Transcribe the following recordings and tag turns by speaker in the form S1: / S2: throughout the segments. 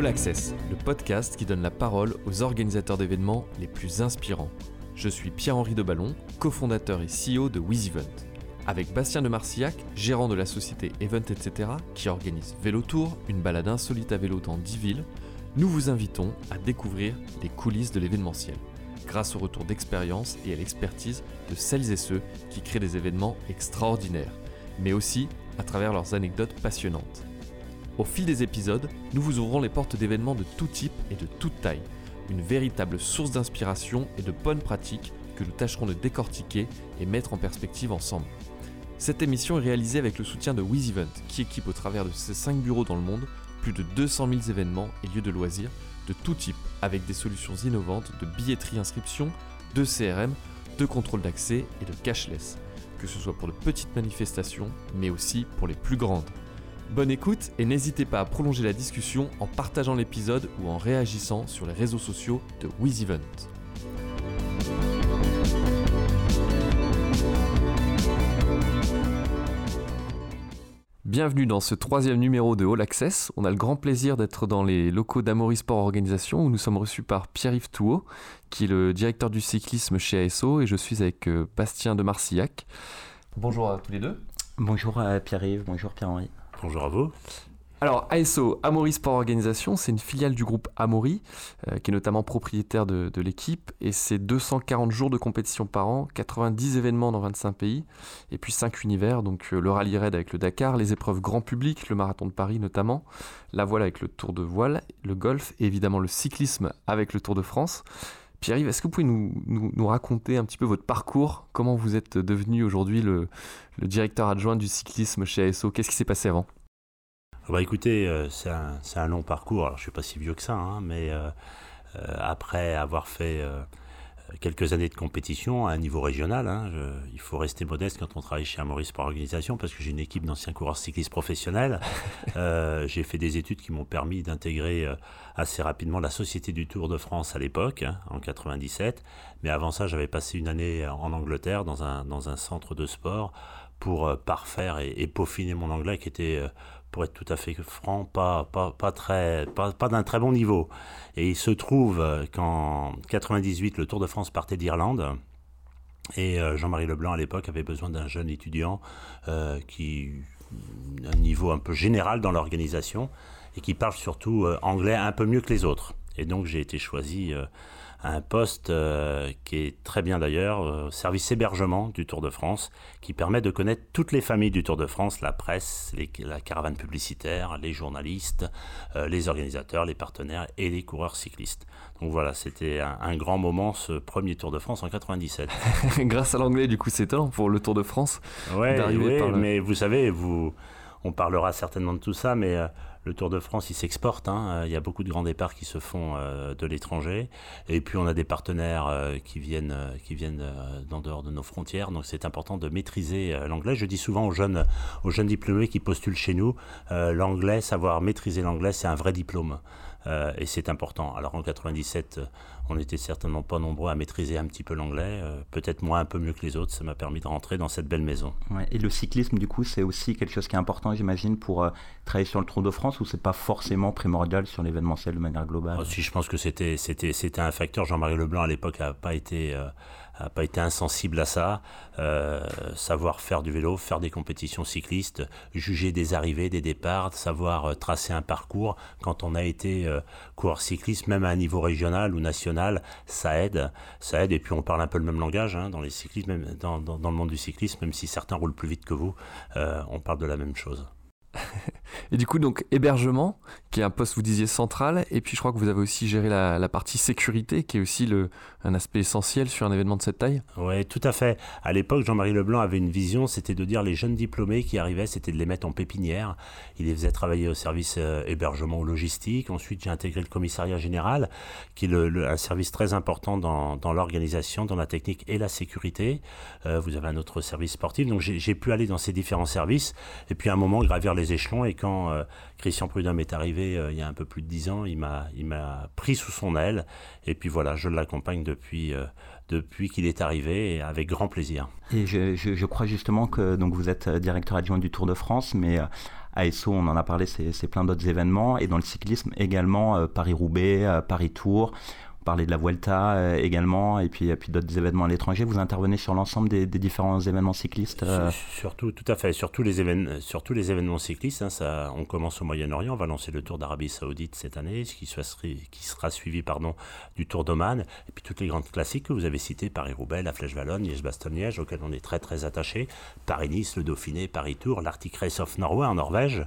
S1: All Access, le podcast qui donne la parole aux organisateurs d'événements les plus inspirants. Je suis Pierre-Henri Deballon, cofondateur et CEO de WizEvent. Avec Bastien de Marcillac, gérant de la société Event etc., qui organise Vélo Tour, une balade insolite à vélo dans 10 villes, nous vous invitons à découvrir les coulisses de l'événementiel, grâce au retour d'expérience et à l'expertise de celles et ceux qui créent des événements extraordinaires, mais aussi à travers leurs anecdotes passionnantes. Au fil des épisodes, nous vous ouvrons les portes d'événements de tout type et de toute taille, une véritable source d'inspiration et de bonnes pratiques que nous tâcherons de décortiquer et mettre en perspective ensemble. Cette émission est réalisée avec le soutien de WizEvent, qui équipe au travers de ses 5 bureaux dans le monde plus de 200 000 événements et lieux de loisirs de tout type, avec des solutions innovantes de billetterie inscription, de CRM, de contrôle d'accès et de cashless, que ce soit pour de petites manifestations, mais aussi pour les plus grandes. Bonne écoute et n'hésitez pas à prolonger la discussion en partageant l'épisode ou en réagissant sur les réseaux sociaux de WizEvent. Bienvenue dans ce troisième numéro de All Access. On a le grand plaisir d'être dans les locaux d'Amaury Sport Organisation où nous sommes reçus par Pierre-Yves Touot, qui est le directeur du cyclisme chez ASO, et je suis avec euh, Bastien de Marcillac. Bonjour à tous les deux.
S2: Bonjour à Pierre-Yves, bonjour Pierre-Henri.
S3: Bonjour à vous.
S1: Alors ASO, Amaury Sport Organisation, c'est une filiale du groupe Amaury, euh, qui est notamment propriétaire de, l'équipe, et c'est 240 jours de compétition par an, 90 événements dans 25 pays, et puis 5 univers, donc euh, le rallye raid avec le Dakar, les épreuves grand public, le marathon de Paris notamment, la voile avec le Tour de voile, le golf, et évidemment le cyclisme avec le Tour de France. Pierre-Yves, est-ce que vous pouvez nous, raconter un petit peu votre parcours? Comment vous êtes devenu aujourd'hui le, directeur adjoint du cyclisme chez ASO Qu'est-ce qui s'est passé avant?
S3: Bah écoutez, euh, c'est un, un, long parcours. Alors je suis pas si vieux que ça, hein, mais euh, euh, après avoir fait quelques années de compétition à un niveau régional, hein, il faut rester modeste quand on travaille chez Maurice Sport Organisation parce que j'ai une équipe d'anciens coureurs cyclistes professionnels. j'ai fait des études qui m'ont permis d'intégrer assez rapidement la Société du Tour de France à l'époque, hein, en 97. Mais avant ça, j'avais passé une année en Angleterre dans un, dans un centre de sport pour parfaire et, et, peaufiner mon anglais qui était pour être tout à fait franc, pas, pas, pas, pas, pas d'un très bon niveau. Et il se trouve qu'en 98, le Tour de France partait d'Irlande. Et euh, Jean-Marie Leblanc, à l'époque, avait besoin d'un jeune étudiant euh, qui un niveau un peu général dans l'organisation et qui parle surtout euh, anglais un peu mieux que les autres. Et donc j'ai été choisi euh, à un poste euh, qui est très bien d'ailleurs, euh, service hébergement du Tour de France, qui permet de connaître toutes les familles du Tour de France, la presse, les, la caravane publicitaire, les journalistes, les organisateurs, les partenaires et les coureurs cyclistes. Donc voilà, c'était un, grand moment ce premier Tour de France en 97.
S1: Grâce à l'anglais, du coup, c'est étonnant pour le Tour de France.
S3: Ouais mais vous savez, vous on parlera certainement de tout ça, mais euh, le Tour de France, il s'exporte. Hein. Euh, il y a beaucoup de grands départs qui se font euh, de l'étranger. Et puis, on a des partenaires qui viennent, qui viennent d'en dehors de nos frontières. Donc, c'est important de maîtriser l'anglais. Je dis souvent aux jeunes, aux jeunes diplômés qui postulent chez nous, l'anglais, savoir maîtriser l'anglais, c'est un vrai diplôme. Euh, et c'est important. Alors en 97, euh, on n'était certainement pas nombreux à maîtriser un petit peu l'anglais, euh, peut-être moi un peu mieux que les autres, ça m'a permis de rentrer dans cette belle maison.
S2: Ouais, et le cyclisme, du coup, c'est aussi quelque chose qui est important, j'imagine, pour travailler sur le Tour de France, ou c'est pas forcément primordial sur l'événementiel de manière globale?
S3: Oh, Si, je pense que c'était un facteur. Jean-Marie Leblanc à l'époque n'a pas été a pas été insensible à ça. Euh, savoir faire du vélo, faire des compétitions cyclistes, juger des arrivées, des départs, savoir euh, tracer un parcours. Quand on a été euh, coureur cycliste, même à un niveau régional ou national, ça aide. Et puis on parle un peu le même langage hein, dans le monde du cyclisme, même si certains roulent plus vite que vous, on parle de la même chose.
S1: Et du coup, donc hébergement, qui est un poste, vous disiez, central. Et puis, je crois que vous avez aussi géré la, partie sécurité, qui est aussi le, un aspect essentiel sur un événement de cette taille.
S3: Oui, tout à fait. À l'époque, Jean-Marie Leblanc avait une vision, c'était de dire les jeunes diplômés qui arrivaient, c'était de les mettre en pépinière. Il les faisait travailler au service euh, hébergement ou logistique. Ensuite, j'ai intégré le commissariat général, qui est un service très important dans, dans l'organisation, dans la technique et la sécurité. Euh, vous avez un autre service sportif. Donc, j'ai pu aller dans ces différents services. Et puis, à un moment, gravir les échelons. Et quand Christian Prudhomme est arrivé il y a un peu plus de dix ans, il m'a pris sous son aile. Et puis voilà, je l'accompagne depuis depuis qu'il est arrivé avec grand plaisir.
S2: Et je, je, crois justement que donc vous êtes directeur adjoint du Tour de France, mais à ESSO, on en a parlé, c'est plein d'autres événements. Et dans le cyclisme également, Paris-Roubaix, Paris-Tour parler de la Vuelta euh, également, et puis, puis d'autres événements à l'étranger. Vous intervenez sur l'ensemble des, différents événements cyclistes
S3: euh Surtout, tout à fait. Sur tous les, événements, sur tous les événements cyclistes, hein, ça, on commence au Moyen-Orient, on va lancer le Tour d'Arabie Saoudite cette année, qui, soit, qui sera suivi pardon, du Tour d'Oman, et puis toutes les grandes classiques que vous avez citées, Paris-Roubaix, la Flèche Wallonne, Liège-Bastogne-Liège, auxquels on est très très attaché, Paris-Nice, le Dauphiné, Paris-Tour, l'Arctic Race of Norway en Norvège,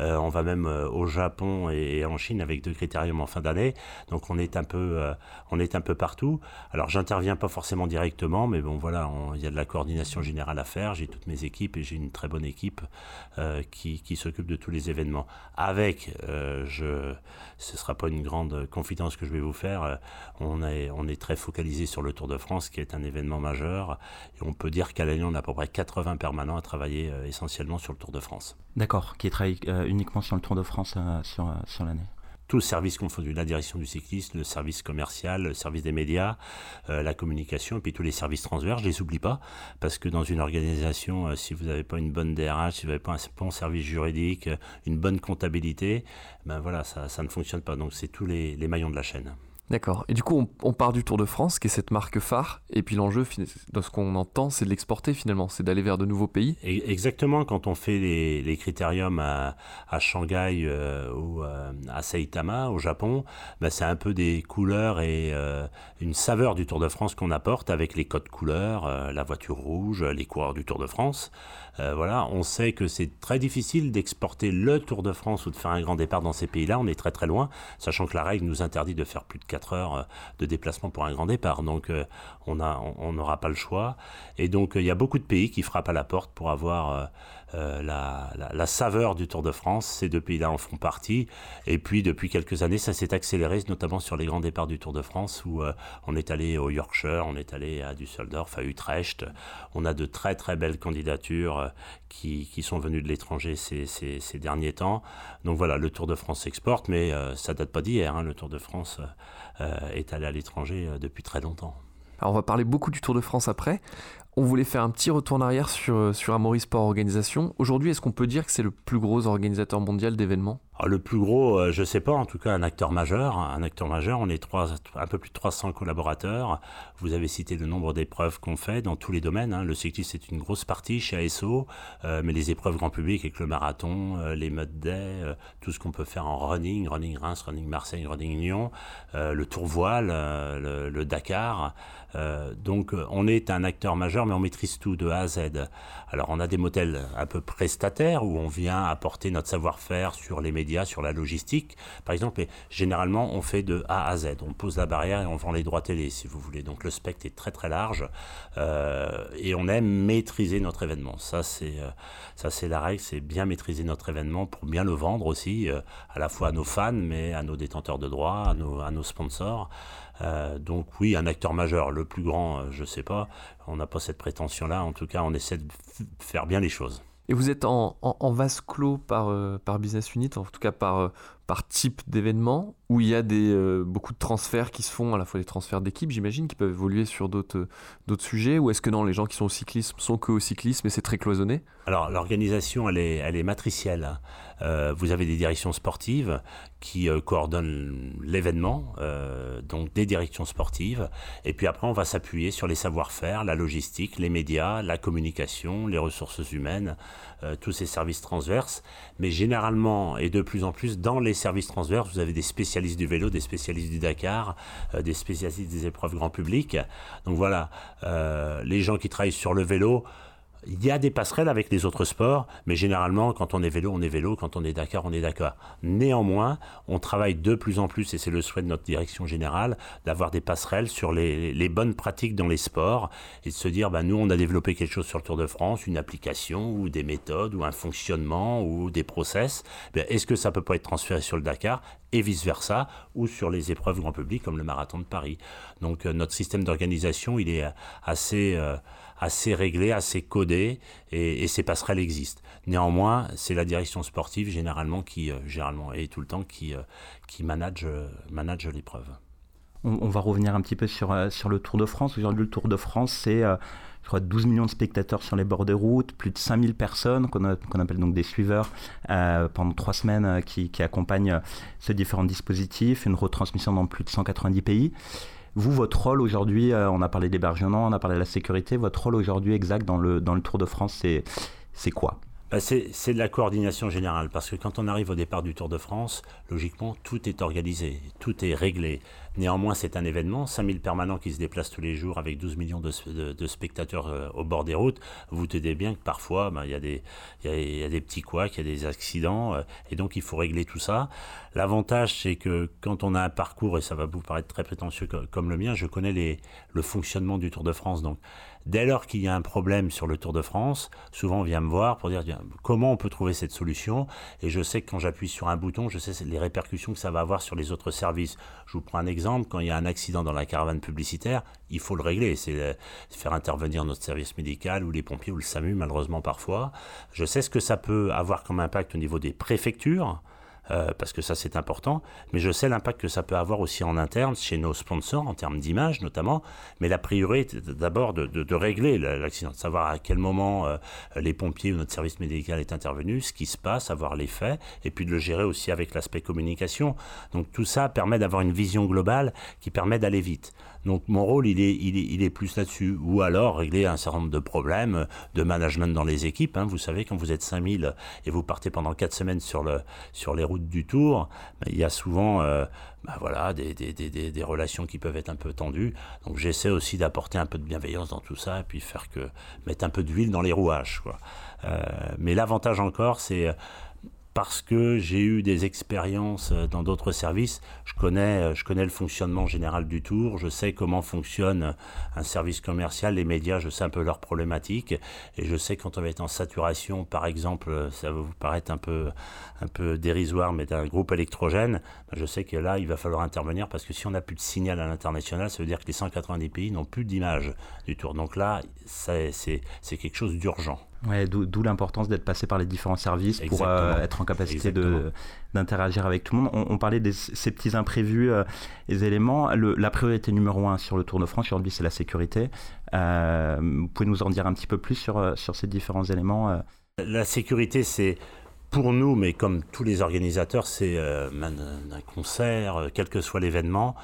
S3: euh, on va même au Japon et, en Chine avec deux critériums en fin d'année, donc on est un peu, on est un peu partout. Alors j'interviens pas forcément directement, mais bon voilà, il y a de la coordination générale à faire. J'ai toutes mes équipes et j'ai une très bonne équipe euh, qui, s'occupe de tous les événements. Avec, euh, je, ce sera pas une grande confidence que je vais vous faire. Euh, on est, très focalisé sur le Tour de France, qui est un événement majeur. Et on peut dire qu'à l'année, on a à peu près 80 permanents à travailler essentiellement sur le Tour de France.
S2: D'accord, qui travaille uniquement sur le Tour de France sur l'année
S3: tout le service confondu, la direction du cyclisme, le service commercial, le service des médias, euh, la communication, et puis tous les services transverses, je les oublie pas, parce que dans une organisation, euh, si vous n'avez pas une bonne DRH, si vous n'avez pas un bon service juridique, euh, une bonne comptabilité, ben voilà, ça, ça ne fonctionne pas. Donc c'est tous les, les maillons de la chaîne.
S1: D'accord. Et du coup, on, part du Tour de France, qui est cette marque phare, et puis l'enjeu, de ce qu'on entend, c'est de l'exporter finalement, c'est d'aller vers de nouveaux pays.
S3: exactement, quand on fait les, critériums à, Shanghai euh, ou euh, à Saitama, au Japon, bah, c'est un peu des couleurs et euh, une saveur du Tour de France qu'on apporte avec les codes couleurs, la voiture rouge, les coureurs du Tour de France. voilà, on sait que c'est très difficile d'exporter le Tour de France ou de faire un grand départ dans ces pays-là, on est très très loin, sachant que la règle nous interdit de faire plus de 4 heures euh, de déplacement pour un grand départ. Donc euh, on n'aura pas le choix. Et donc euh, il y a beaucoup de pays qui frappent à la porte pour avoir la, saveur du Tour de France. Ces deux pays-là en font partie. Et puis depuis quelques années, ça s'est accéléré, notamment sur les grands départs du Tour de France, où on est allé au Yorkshire, on est allé à Düsseldorf, à Utrecht. On a de très très belles candidatures qui, sont venues de l'étranger ces, derniers temps. Donc voilà, le Tour de France s'exporte, mais ça date pas d'hier. Hein, le Tour de France euh, est allé à l'étranger euh, depuis très longtemps.
S1: Alors on va parler beaucoup du Tour de France après. On voulait faire un petit retour en arrière sur, euh, sur Amaury Sport Organisation. Aujourd'hui, est-ce qu'on peut dire que c'est le plus gros organisateur mondial d'événements?
S3: Ah, le plus gros, euh, je ne sais pas, en tout cas un acteur majeur. Un acteur majeur, on est un peu plus de 300 collaborateurs. Vous avez cité le nombre d'épreuves qu'on fait dans tous les domaines. Hein. Le cyclisme, c'est une grosse partie chez ASO, euh, mais les épreuves grand public avec le marathon, euh, les modes day, tout ce qu'on peut faire en running, running Reims, running Marseille, running Lyon, le tour voile, le, Dakar. donc on est un acteur majeur, mais on maîtrise tout de A à Z. Alors on a des modèles un peu prestataires où on vient apporter notre savoir-faire sur les médias sur la logistique, par exemple. Et généralement, on fait de A à Z. On pose la barrière et on vend les droits télé, si vous voulez. Donc le spectre est très très large euh, et on aime maîtriser notre événement. Ça, c'est euh, ça, c'est la règle, c'est bien maîtriser notre événement pour bien le vendre aussi, euh, à la fois à nos fans, mais à nos détenteurs de droits, à nos, sponsors. donc oui, un acteur majeur, le plus grand, je sais pas, on n'a pas cette prétention-là. En tout cas, on essaie de faire bien les choses.
S1: Et vous êtes en, en, vase clos par, euh, par business unit, en tout cas par, euh, par type d'événement, où il y a des, euh, beaucoup de transferts qui se font, à la fois des transferts d'équipe, j'imagine, qui peuvent évoluer sur d'autres sujets, ou est-ce que non, les gens qui sont au cyclisme sont que au cyclisme et c'est très cloisonné?
S3: Alors l'organisation, elle est, elle est matricielle. Euh, vous avez des directions sportives qui euh, coordonnent l'événement, euh, donc des directions sportives. Et puis après, on va s'appuyer sur les savoir-faire, la logistique, les médias, la communication, les ressources humaines, tous ces services transverses. Mais généralement, et de plus en plus, dans les services transverses, vous avez des spécialistes du vélo, des spécialistes du Dakar, des spécialistes des épreuves grand public. Donc voilà, les gens qui travaillent sur le vélo, il y a des passerelles avec les autres sports, mais généralement, quand on est vélo, on est vélo, quand on est Dakar, on est Dakar. Néanmoins, on travaille de plus en plus, et c'est le souhait de notre direction générale, d'avoir des passerelles sur les, bonnes pratiques dans les sports, et de se dire, bah, nous, on a développé quelque chose sur le Tour de France, une application, ou des méthodes, ou un fonctionnement, ou des process. Est-ce que ça peut pas être transféré sur le Dakar et vice-versa, ou sur les épreuves grand public comme le marathon de Paris? Donc euh, notre système d'organisation, il est assez, euh, assez réglées, assez codées, et, ces passerelles existent. Néanmoins, c'est la direction sportive généralement qui, généralement et tout le temps, qui, qui manage, manage l'épreuve.
S2: On, va revenir un petit peu sur, sur le Tour de France. Aujourd'hui, le Tour de France, c'est je crois 12 millions de spectateurs sur les bords des routes, plus de 5000 personnes qu'on appelle donc des suiveurs euh, pendant trois semaines euh, qui, accompagnent euh, ces différents dispositifs, une retransmission dans plus de 190 pays. Vous, votre rôle aujourd'hui, on a parlé d'hébergement, on a parlé de la sécurité, votre rôle aujourd'hui exact dans le, dans le Tour de France, c'est quoi?
S3: Bah, c'est de la coordination générale, parce que quand on arrive au départ du Tour de France, logiquement, tout est organisé, tout est réglé. Néanmoins, c'est un événement, 5000 permanents qui se déplacent tous les jours avec 12 millions de, spectateurs euh, au bord des routes. Vous tenez bien que parfois, bah, il y, a des, petits couacs, il y a des accidents, euh, et donc il faut régler tout ça. L'avantage, c'est que quand on a un parcours, et ça va vous paraître très prétentieux comme le mien, je connais le fonctionnement du Tour de France. Donc, Dès lors qu'il y a un problème sur le Tour de France, souvent on vient me voir pour dire comment on peut trouver cette solution? Et je sais que quand j'appuie sur un bouton, je sais les répercussions que ça va avoir sur les autres services. Je vous prends un exemple, quand il y a un accident dans la caravane publicitaire, il faut le régler. C'est euh, faire intervenir notre service médical ou les pompiers ou le SAMU malheureusement parfois. Je sais ce que ça peut avoir comme impact au niveau des préfectures. Euh, parce que ça c'est important, mais je sais l'impact que ça peut avoir aussi en interne chez nos sponsors en termes d'image notamment, mais la priorité d'abord de, de, régler l'accident, de savoir à quel moment euh, les pompiers ou notre service médical est intervenu, ce qui se passe, avoir les faits, et puis de le gérer aussi avec l'aspect communication. Donc tout ça permet d'avoir une vision globale qui permet d'aller vite. Donc mon rôle, il est, il est, il est plus là-dessus. Ou alors régler un certain nombre de problèmes de management dans les équipes. Hein. Vous savez, quand vous êtes 5000 et vous partez pendant 4 semaines sur, le, sur les routes du Tour, ben, il y a souvent ben, voilà, des, des, des, des, relations qui peuvent être un peu tendues. Donc j'essaie aussi d'apporter un peu de bienveillance dans tout ça et puis faire que mettre un peu d'huile dans les rouages. Quoi. Euh, mais l'avantage encore, c'est parce que j'ai eu des expériences euh, dans d'autres services, je connais, euh, je connais le fonctionnement général du tour, je sais comment fonctionne un service commercial, les médias, je sais un peu leurs problématiques, et je sais quand on va être en saturation, par exemple, euh, ça va vous paraître un peu, un peu dérisoire, mais d'un groupe électrogène, ben, je sais que là, il va falloir intervenir, parce que si on n'a plus de signal à l'international, ça veut dire que les 190 pays n'ont plus d'image du tour. Donc là, c'est quelque chose d'urgent.
S2: Ouais, D'où l'importance d'être passé par les différents services pour euh, être en capacité d'interagir avec tout le monde. On, parlait de ces petits imprévus, euh, les éléments. Le, la priorité numéro un sur le Tour de France aujourd'hui, c'est la sécurité. Euh, vous pouvez nous en dire un petit peu plus sur, sur ces différents éléments
S3: La sécurité, c'est pour nous, mais comme tous les organisateurs, c'est un, concert, quel que soit l'événement,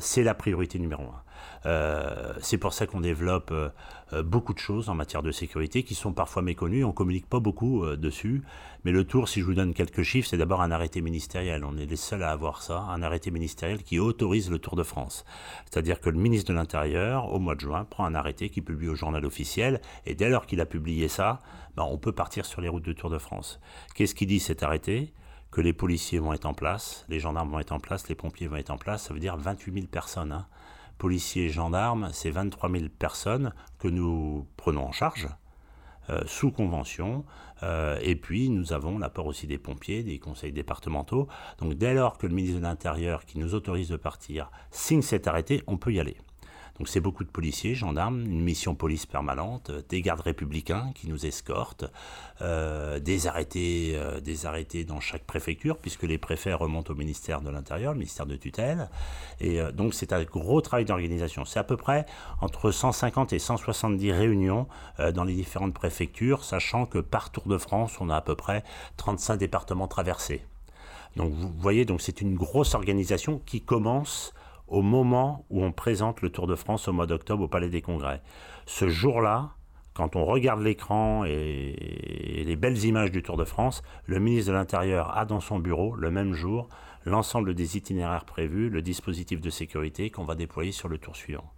S3: c'est la priorité numéro un. Euh, c'est pour ça qu'on développe euh, euh, beaucoup de choses en matière de sécurité qui sont parfois méconnues. On communique pas beaucoup dessus. Mais le tour, si je vous donne quelques chiffres, c'est d'abord un arrêté ministériel. On est les seuls à avoir ça, un arrêté ministériel qui autorise le Tour de France. C'est-à-dire que le ministre de l'Intérieur, au mois de juin, prend un arrêté qui publie au journal officiel. Et dès lors qu'il a publié ça, ben, on peut partir sur les routes du Tour de France. Qu'est-ce qui dit cet arrêté? Que les policiers vont être en place, les gendarmes vont être en place, les pompiers vont être en place, ça veut dire 28 000 personnes. Hein policiers et gendarmes, c'est 23 000 personnes que nous prenons en charge. Euh, sous convention. Euh, et puis, nous avons l'apport aussi des pompiers, des conseils départementaux. Donc, dès lors que le ministre de l'Intérieur, qui nous autorise de partir, signe cet arrêté, on peut y aller. Donc c'est beaucoup de policiers, gendarmes, une mission police permanente, euh, des gardes républicains qui nous escortent, euh, des arrêtés, euh, des arrêtés dans chaque préfecture puisque les préfets remontent au ministère de l'Intérieur, le ministère de tutelle. Et donc c'est un gros travail d'organisation. C'est à peu près entre 150 et 170 réunions dans les différentes préfectures, sachant que par Tour de France, on a à peu près 35 départements traversés. Donc vous voyez, donc c'est une grosse organisation qui commence au moment où on présente le Tour de France au mois d'octobre au Palais des Congrès. Ce jour-là, quand on regarde l'écran et, les belles images du Tour de France, le ministre de l'Intérieur a dans son bureau, le même jour, l'ensemble des itinéraires prévus, le dispositif de sécurité qu'on va déployer sur le tour suivant.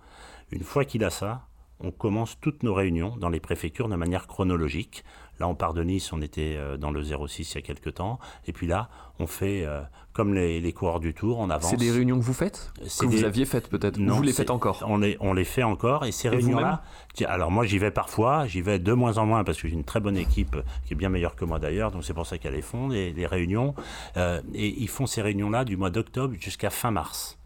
S3: Une fois qu'il a ça, on commence toutes nos réunions dans les préfectures de manière chronologique. Là, on part de Nice, on était euh, dans le 06 il y a quelques temps. Et puis là, on fait euh, comme les, coureurs du Tour, on avance.
S1: C'est des réunions que vous faites? Que vous aviez faites peut-être? Non, vous les faites encore?
S3: on les, on les fait encore. Et ces réunions-là, alors moi j'y vais parfois, j'y vais de moins en moins parce que j'ai une très bonne équipe qui est bien meilleure que moi d'ailleurs, donc c'est pour ça qu'elle les font, les, réunions. Euh, et ils font ces réunions-là du mois d'octobre jusqu'à fin mars.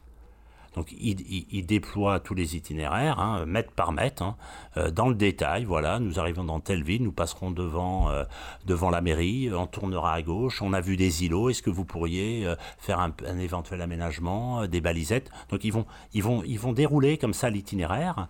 S3: Donc il, déploie tous les itinéraires, hein, mètre par mètre, hein, euh, dans le détail. Voilà, nous arrivons dans telle ville, nous passerons devant, euh, devant la mairie, on tournera à gauche, on a vu des îlots, est-ce que vous pourriez euh, faire un, éventuel aménagement, des balisettes? Donc ils vont, ils, vont, ils vont dérouler comme ça l'itinéraire,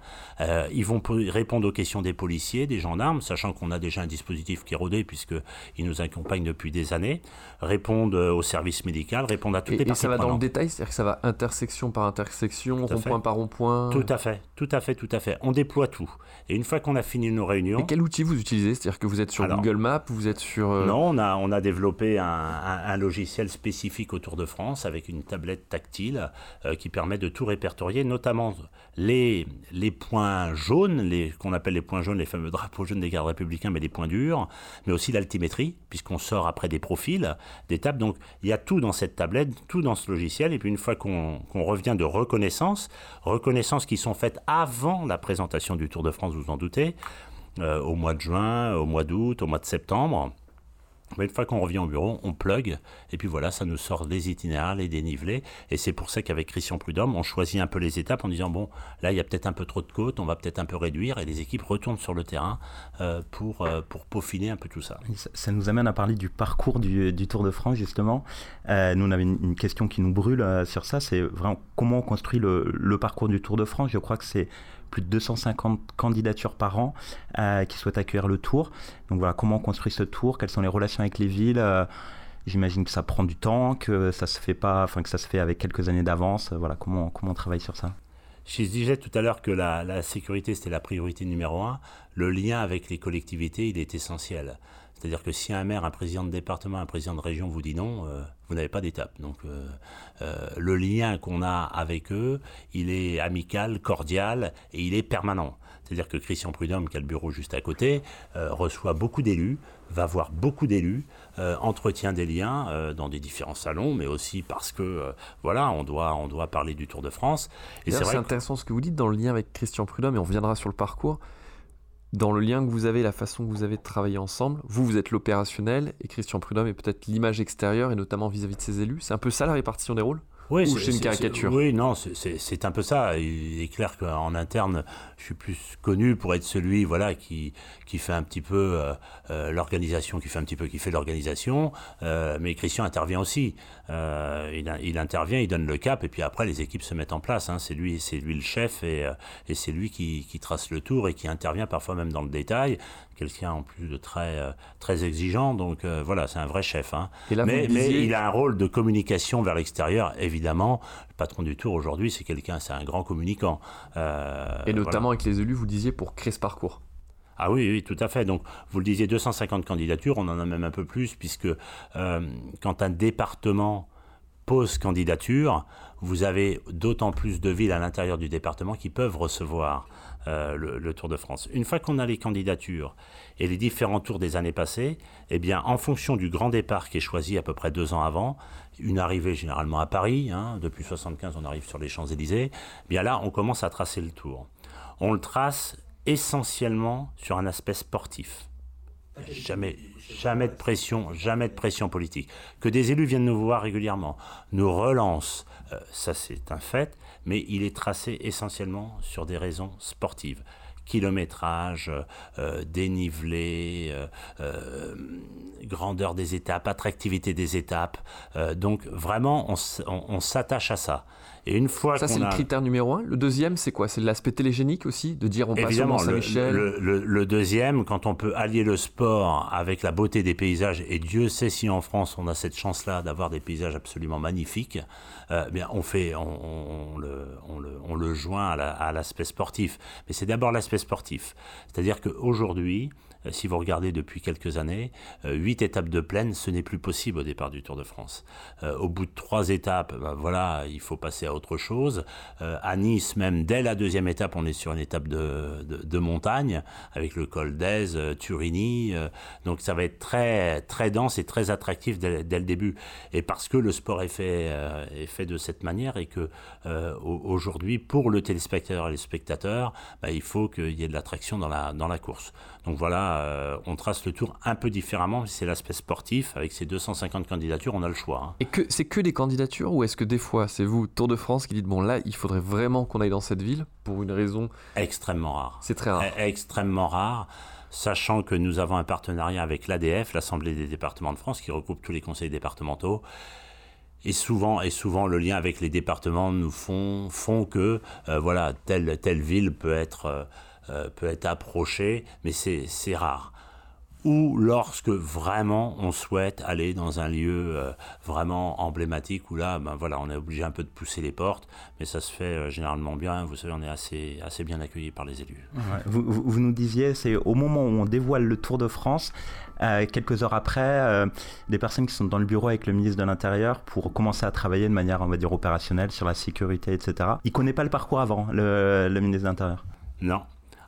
S3: ils vont répondre aux questions des policiers, des gendarmes, sachant qu'on a déjà un dispositif qui est rodé puisqu'ils nous accompagnent depuis des années, répondre au service médical, répondre à toutes les
S1: parties Et ça va dans le détail, c'est-à-dire que ça va intersection par intersection section, rond-point par rond-point
S3: Tout à fait, tout à fait, tout à fait. On déploie tout. Et une fois qu'on a fini nos réunions...
S1: Et quel outil vous utilisez? C'est-à-dire que vous êtes sur Google Maps, vous êtes sur...
S3: Euh, non, on a, on a développé un, logiciel spécifique au Tour de France avec une tablette tactile euh, qui permet de tout répertorier, notamment les, les points jaunes, les, qu'on appelle les points jaunes, les fameux drapeaux jaunes des gardes républicains, mais des points durs, mais aussi l'altimétrie, puisqu'on sort après des profils d'étapes. Donc il y a tout dans cette tablette, tout dans ce logiciel. Et puis une fois qu'on, revient de reconnaissance, reconnaissance qui sont faites avant la présentation du Tour de France, vous en doutez, euh, au mois de juin, au mois d'août, au mois de septembre une fois qu'on revient au bureau, on plug, et puis voilà, ça nous sort des itinéraires, les dénivelés. Et c'est pour ça qu'avec Christian Prudhomme, on choisit un peu les étapes en disant bon, là, il y a peut-être un peu trop de côtes, on va peut-être un peu réduire, et les équipes retournent sur le terrain euh, pour, euh, pour peaufiner un peu tout ça.
S2: ça. nous amène à parler du parcours du, Tour de France, justement. Euh, nous, on avait une, question qui nous brûle sur ça c'est vraiment comment on construit le parcours du Tour de France. Je crois que c'est plus de 250 candidatures par an euh, qui souhaitent accueillir le tour. Donc voilà, comment on construit ce tour, quelles sont les relations avec les villes. Euh, j'imagine que ça prend du temps, que ça se fait pas, enfin que ça se fait avec quelques années d'avance. Voilà, comment, on travaille sur ça?
S3: Je disais tout à l'heure que la, sécurité, c'était la priorité numéro un. Le lien avec les collectivités, il est essentiel. C'est-à-dire que si un maire, un président de département, un président de région vous dit non, euh, vous n'avez pas d'étape. Donc euh, euh, le lien qu'on a avec eux, il est amical, cordial et il est permanent. C'est-à-dire que Christian Prudhomme, qui a le bureau juste à côté, reçoit beaucoup d'élus, va voir beaucoup d'élus, entretient des liens dans des différents salons, mais aussi parce que voilà, on doit, on doit parler du Tour de France.
S1: Et c'est intéressant ce que vous dites dans le lien avec Christian Prudhomme, et on reviendra sur le parcours dans le lien que vous avez, la façon que vous avez de travailler ensemble, vous, vous êtes l'opérationnel et Christian Prudhomme est peut-être l'image extérieure et notamment vis-à-vis de ses élus. C'est un peu ça la répartition des rôles?
S3: Oui,
S1: c'est une caricature?
S3: Oui, non, c'est un peu ça. Il est clair qu'en interne, je suis plus connu pour être celui voilà, qui, qui fait un petit peu euh, euh, l'organisation, qui fait un petit peu qui fait l'organisation. Euh, mais Christian intervient aussi. Il, il, intervient, il donne le cap, et puis après, les équipes se mettent en place. Hein. C'est lui, lui le chef, et, et c'est lui qui, qui, trace le tour et qui intervient parfois même dans le détail quelqu'un en plus de très, euh, très exigeant. Donc euh, voilà, c'est un vrai chef. Hein. mais, il a un rôle de communication vers l'extérieur, évidemment. Le patron du Tour aujourd'hui, c'est quelqu'un, c'est un grand communicant.
S1: Euh, et notamment avec les élus, vous disiez, pour créer ce parcours.
S3: Ah oui, oui, tout à fait. Donc, vous le disiez, 250 candidatures, on en a même un peu plus, puisque quand un département pose candidature, vous avez d'autant plus de villes à l'intérieur du département qui peuvent recevoir euh, le, Tour de France. Une fois qu'on a les candidatures et les différents tours des années passées, eh bien, en fonction du grand départ qui est choisi à peu près deux ans avant, une arrivée généralement à Paris, hein, depuis 75 on arrive sur les Champs-Élysées, eh bien là on commence à tracer le tour. On le trace essentiellement sur un aspect sportif. Jamais, jamais de pression, jamais de pression politique. Que des élus viennent nous voir régulièrement, nous relancent, euh, ça c'est un fait, mais il est tracé essentiellement sur des raisons sportives kilométrage, euh, dénivelé, euh, grandeur des étapes, attractivité des étapes. donc vraiment, on s'attache à ça.
S1: Et une fois ça, c'est le critère numéro un. Le deuxième, c'est quoi? C'est l'aspect télégénique aussi, de dire on passe sur Mont-Saint-Michel.
S3: Le, le, deuxième, quand on peut allier le sport avec la beauté des paysages, et Dieu sait si en France on a cette chance-là d'avoir des paysages absolument magnifiques, euh, bien on fait, on, le, on, le, joint à l'aspect sportif. Mais c'est d'abord l'aspect sportif. C'est-à-dire qu'aujourd'hui, euh, si vous regardez depuis quelques années, euh, huit étapes de plaine, ce n'est plus possible au départ du Tour de France. Au bout de trois étapes, ben voilà, il faut passer à autre chose. à Nice, même dès la deuxième étape, on est sur une étape de, de, montagne avec le col d'Aise, Turini. donc ça va être très très dense et très attractif dès, le début. Et parce que le sport est fait est fait de cette manière et que aujourd'hui, pour le téléspectateur et les spectateurs, ben, il faut qu'il y ait de l'attraction dans la, dans la course. Donc voilà, euh, on trace le tour un peu différemment, c'est l'aspect sportif. Avec ces 250 candidatures, on a le choix. Hein.
S1: Et que c'est que des candidatures ou est-ce que des fois, c'est vous, Tour de France, qui dites bon là, il faudrait vraiment qu'on aille dans cette ville pour une raison
S3: Extrêmement rare.
S1: C'est très rare.
S3: E-, extrêmement rare sachant que nous avons un partenariat avec l'ADF, l'Assemblée des départements de France, qui regroupe tous les conseils départementaux. Et souvent, et souvent, le lien avec les départements nous font, font que euh, voilà, telle, telle ville peut être, euh, euh, peut être approchée, mais c'est rare ou lorsque vraiment on souhaite aller dans un lieu euh, vraiment emblématique où là, ben voilà, on est obligé un peu de pousser les portes, mais ça se fait euh, généralement bien. Vous savez, on est assez, assez bien accueilli par les élus.
S2: vous, vous, nous disiez, c'est au moment où on dévoile le Tour de France, euh, quelques heures après, des personnes qui sont dans le bureau avec le ministre de l'Intérieur pour commencer à travailler de manière, on va dire, opérationnelle sur la sécurité, etc. Il connaît pas le parcours avant, le, le ministre de l'Intérieur?
S3: Non,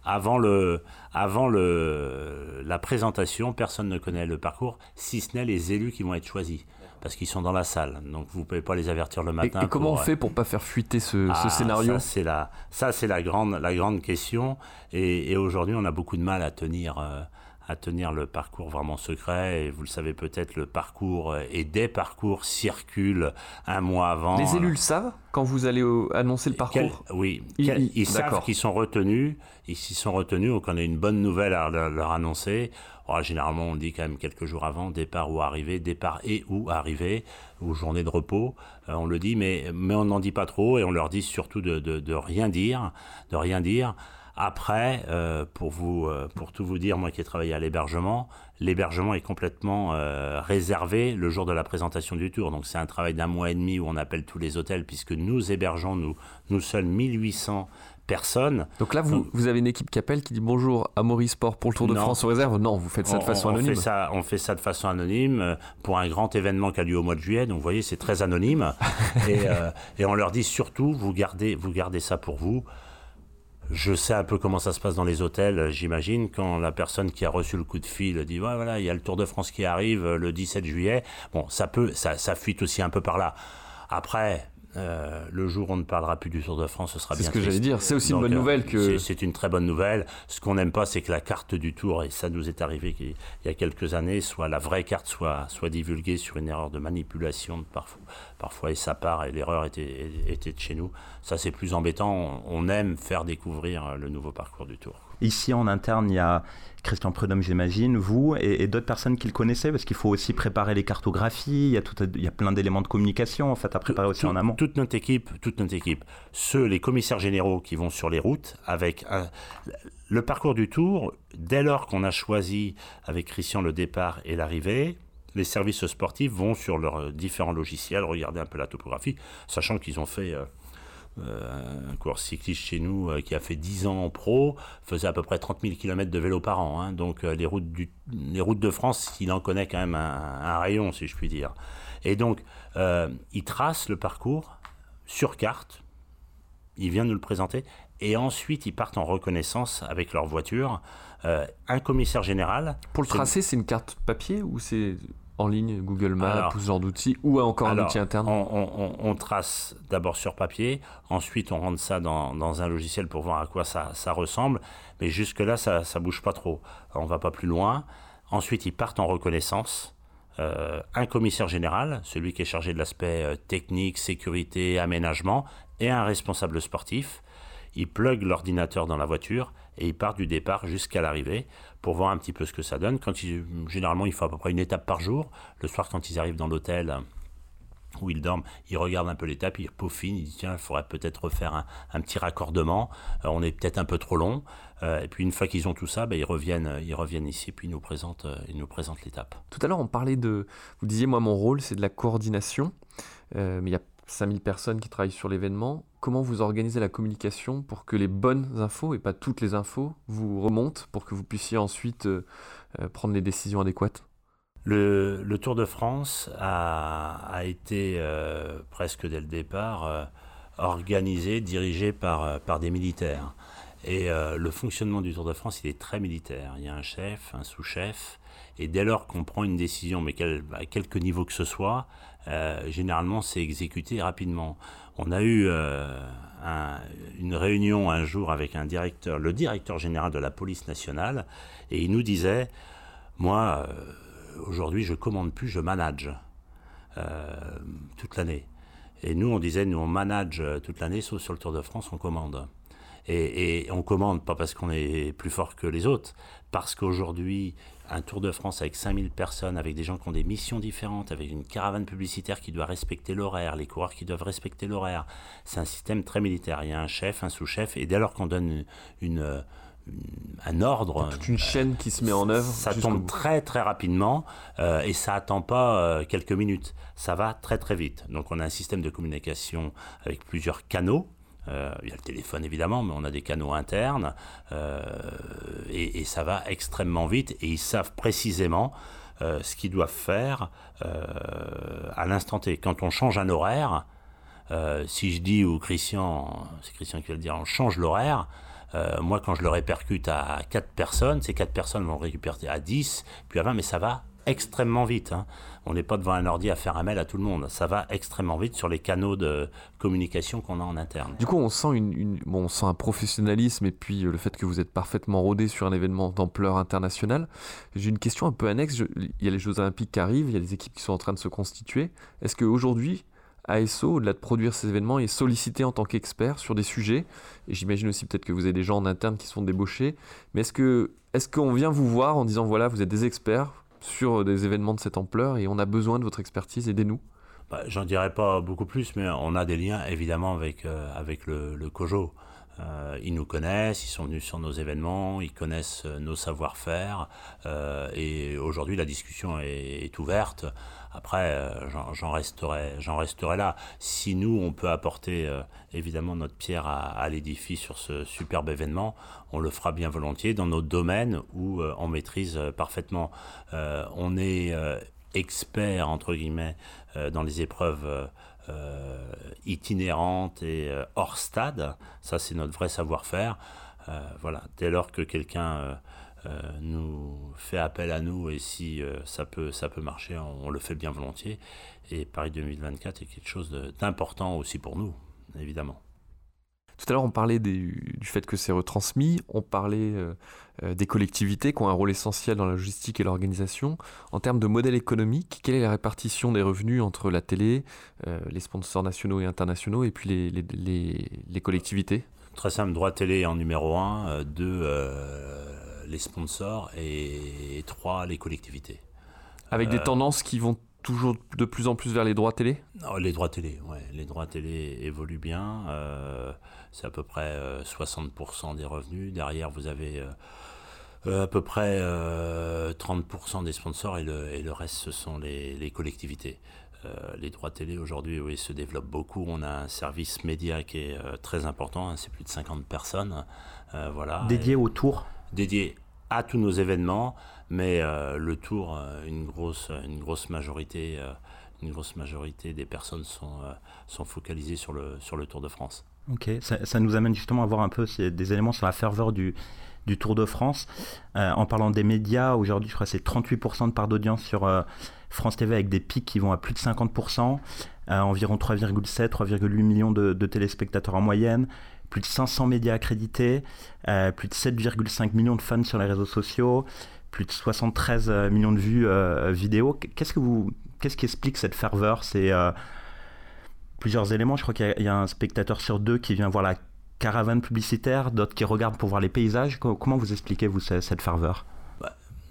S3: avant, le, avant le, la présentation, personne ne connaît le parcours, si ce n'est les élus qui vont être choisis. Parce qu'ils sont dans la salle, donc vous ne pouvez pas les avertir le matin.
S1: Et, comment on fait pour pas faire fuiter ce,
S3: ah,
S1: scénario
S3: Ça, c'est la, ça, c'est la grande, la grande question. Et, aujourd'hui, on a beaucoup de mal à tenir, euh, à tenir le parcours vraiment secret. Et vous le savez peut-être, le parcours et des parcours circulent un mois avant.
S1: Les élus le savent quand vous allez annoncer le parcours?
S3: Oui, ils, savent qu'ils sont retenus. Ils s'y sont retenus, donc on a une bonne nouvelle à leur, annoncer. Oh, généralement, on dit quand même quelques jours avant, départ ou arrivée, départ et ou arrivée, ou journée de repos. Euh, on le dit, mais, mais on n'en dit pas trop et on leur dit surtout de, de, de rien dire, de rien dire. Après, euh, pour, vous, euh, pour tout vous dire, moi qui ai travaillé à l'hébergement, l'hébergement est complètement euh, réservé le jour de la présentation du tour. Donc c'est un travail d'un mois et demi où on appelle tous les hôtels puisque nous hébergeons, nous, nous seuls, 1800 personnes.
S1: Donc là, vous, vous avez une équipe qui appelle, qui dit bonjour à Maurice Sport pour le Tour de France aux réserves. Non, vous faites ça de façon anonyme.
S3: On fait ça, on fait ça de façon anonyme pour un grand événement qui a lieu au mois de juillet. Donc vous voyez, c'est très anonyme. et, et on leur dit surtout, vous gardez, vous gardez ça pour vous. Je sais un peu comment ça se passe dans les hôtels, j'imagine, quand la personne qui a reçu le coup de fil dit voilà, il y a le Tour de France qui arrive le 17 juillet. Bon, ça peut, ça, ça fuite aussi un peu par là. Après, euh, le jour où on ne parlera plus du Tour de France, ce sera bien.
S1: C'est ce que j'allais dire. C'est aussi une bonne nouvelle que.
S3: C'est une très bonne nouvelle. Ce qu'on n'aime pas, c'est que la carte du Tour, et ça nous est arrivé il y a quelques années, soit la vraie carte soit, soit divulguée sur une erreur de manipulation parfois, parfois et ça part et l'erreur était, était de chez nous. Ça, c'est plus embêtant. On aime faire découvrir le nouveau parcours du Tour.
S2: Ici, en interne, il y a Christian Prudhomme, j'imagine, vous et, d'autres personnes qui le connaissaient, parce qu'il faut aussi préparer les cartographies, il y a, tout, il y a plein d'éléments de communication en fait, à préparer aussi en amont.
S3: Toute notre équipe, toute notre équipe, ceux, les commissaires généraux qui vont sur les routes, avec le parcours du tour, dès lors qu'on a choisi avec Christian le départ et l'arrivée, les services sportifs vont sur leurs différents logiciels regarder un peu la topographie, sachant qu'ils ont fait... Euh, un coureur cycliste chez nous euh, qui a fait 10 ans en pro, faisait à peu près 30 000 km de vélo par an. Hein. donc euh, les, routes les routes de France, il en connaît quand même un, rayon, si je puis dire. Et donc, il trace le parcours sur carte, il vient nous le présenter, et ensuite ils partent en reconnaissance avec leur voiture. un commissaire général.
S1: Pour le tracer, c'est une carte papier ou c'est en ligne, Google Maps, ou ce genre d'outils, ou encore un outil interne
S3: on, trace d'abord sur papier, ensuite on rentre ça dans, un logiciel pour voir à quoi ça, ressemble, mais jusque-là, ça ne bouge pas trop. On va pas plus loin. Ensuite, ils partent en reconnaissance. Euh, un commissaire général, celui qui est chargé de l'aspect euh, technique, sécurité, aménagement, et un responsable sportif. Ils pluguent l'ordinateur dans la voiture et ils partent du départ jusqu'à l'arrivée pour voir un petit peu ce que ça donne. Quand généralement, il faut à peu près une étape par jour. Le soir, quand ils arrivent dans l'hôtel où ils dorment, ils regardent un peu l'étape, ils peaufinent, ils disent tiens, il faudrait peut-être refaire un, petit raccordement, euh, on est peut-être un peu trop long. Euh, et puis une fois qu'ils ont tout ça, ben, ils, reviennent, ils reviennent ici, puis ils nous présentent, euh, ils nous présentent l'étape.
S1: Tout à l'heure, on parlait de, vous disiez, moi, mon rôle, c'est de la coordination, mais il y a 5000 personnes qui travaillent sur l'événement. Comment vous organisez la communication pour que les bonnes infos, et pas toutes les infos, vous remontent pour que vous puissiez ensuite euh, euh, prendre les décisions adéquates?
S3: Le, Tour de France a, été euh, presque dès le départ organisé, dirigé par, par des militaires. Et le fonctionnement du Tour de France, il est très militaire. Il y a un chef, un sous-chef, et dès lors qu'on prend une décision, mais à quelque niveau que ce soit, généralement c'est exécuté rapidement. On a eu une réunion un jour avec un directeur, le directeur général de la police nationale, et il nous disait, moi, aujourd'hui, je commande plus, je manage toute l'année. Et nous, on disait, nous, on manage euh, toute l'année, sauf sur le Tour de France, on commande. Et on commande pas parce qu'on est plus fort que les autres, parce qu'aujourd'hui, un Tour de France avec 5000 personnes, avec des gens qui ont des missions différentes, avec une caravane publicitaire qui doit respecter l'horaire, les coureurs qui doivent respecter l'horaire, c'est un système très militaire. Il y a un chef, un sous-chef, et dès lors qu'on donne une un ordre.
S1: Toute une chaîne qui se met en œuvre.
S3: Ça tombe très très rapidement euh, et ça attend pas euh, quelques minutes. Ça va très très vite. Donc on a un système de communication avec plusieurs canaux. Euh, il y a le téléphone évidemment, mais on a des canaux internes et, et, ça va extrêmement vite et ils savent précisément ce qu'ils doivent faire à l'instant T. Quand on change un horaire, si je dis ou Christian, c'est Christian qui va le dire, on change l'horaire, euh, moi, quand je le répercute à 4 personnes, ces 4 personnes vont le récupérer à 10, puis à 20, mais ça va extrêmement vite. Hein. On n'est pas devant un ordi à faire un mail à tout le monde. Ça va extrêmement vite sur les canaux de communication qu'on a en interne.
S1: Du coup, on sent, un professionnalisme et puis euh, le fait que vous êtes parfaitement rodé sur un événement d'ampleur internationale. J'ai une question un peu annexe. il y a les Jeux Olympiques qui arrivent, il y a des équipes qui sont en train de se constituer. Est-ce qu'aujourd'hui, ASO, au-delà de produire ces événements, est sollicité en tant qu'expert sur des sujets? Et j'imagine aussi peut-être que vous avez des gens en interne qui sont débauchés. Mais est-ce que est-ce qu'on vient vous voir en disant voilà, vous êtes des experts sur des événements de cette ampleur et on a besoin de votre expertise, aidez-nous
S3: bah, J'en dirais pas beaucoup plus, mais on a des liens évidemment avec, euh, le, le COJO. Euh, ils nous connaissent, ils sont venus sur nos événements, ils connaissent euh, nos savoir-faire. et aujourd'hui, la discussion est ouverte. Après, euh, j'en resterai, resterai là. Si nous, on peut apporter euh, évidemment notre pierre à, l'édifice sur ce superbe événement, on le fera bien volontiers dans notre domaine où euh, on maîtrise parfaitement. on est expert, entre guillemets, dans les épreuves itinérantes et hors stade. Ça, c'est notre vrai savoir-faire. voilà, dès lors que quelqu'un euh, nous fait appel à nous et si euh, ça, peut, ça peut marcher, on, le fait bien volontiers. Et Paris 2024 est quelque chose d'important aussi pour nous, évidemment.
S1: Tout à l'heure, on parlait du fait que c'est retransmis, on parlait euh, des collectivités qui ont un rôle essentiel dans la logistique et l'organisation. En termes de modèle économique, quelle est la répartition des revenus entre la télé, les sponsors nationaux et internationaux, et puis les, les, les, collectivités?
S3: Très simple, droit télé en numéro 1, 2 les sponsors et, trois, les collectivités.
S1: Avec des euh, tendances qui vont toujours de plus en plus vers les droits télé?
S3: Non, Les droits télé, ouais. Les droits télé évoluent bien. Euh, c'est à peu près 60% euh, des revenus. Derrière, vous avez à peu près 30% des sponsors et le, et le, reste, ce sont les, collectivités. les droits télé aujourd'hui oui, se développent beaucoup. On a un service média qui est très important, hein. c'est plus de 50 personnes. voilà.
S2: Dédié au tour
S3: dédié à tous nos événements, mais euh, le Tour, euh, une grosse, une grosse majorité, euh, une grosse majorité des personnes sont, sont focalisées sur le, sur le Tour de France.
S2: Ok, ça, nous amène justement à voir un peu des éléments sur la ferveur du, Tour de France. en parlant des médias, aujourd'hui, je crois que c'est 38% de part d'audience sur France TV avec des pics qui vont à plus de 50%, environ 3,7, 3,8 millions de, téléspectateurs en moyenne, plus de 500 médias accrédités, euh, plus de 7,5 millions de fans sur les réseaux sociaux, plus de 73 euh, millions de vues euh, vidéo. Qu'est-ce, que vous, qu'est-ce qui explique cette ferveur? Plusieurs éléments. Je crois qu'il y, a un spectateur sur deux qui vient voir la caravane publicitaire, d'autres qui regardent pour voir les paysages. Comment vous expliquez-vous cette ferveur?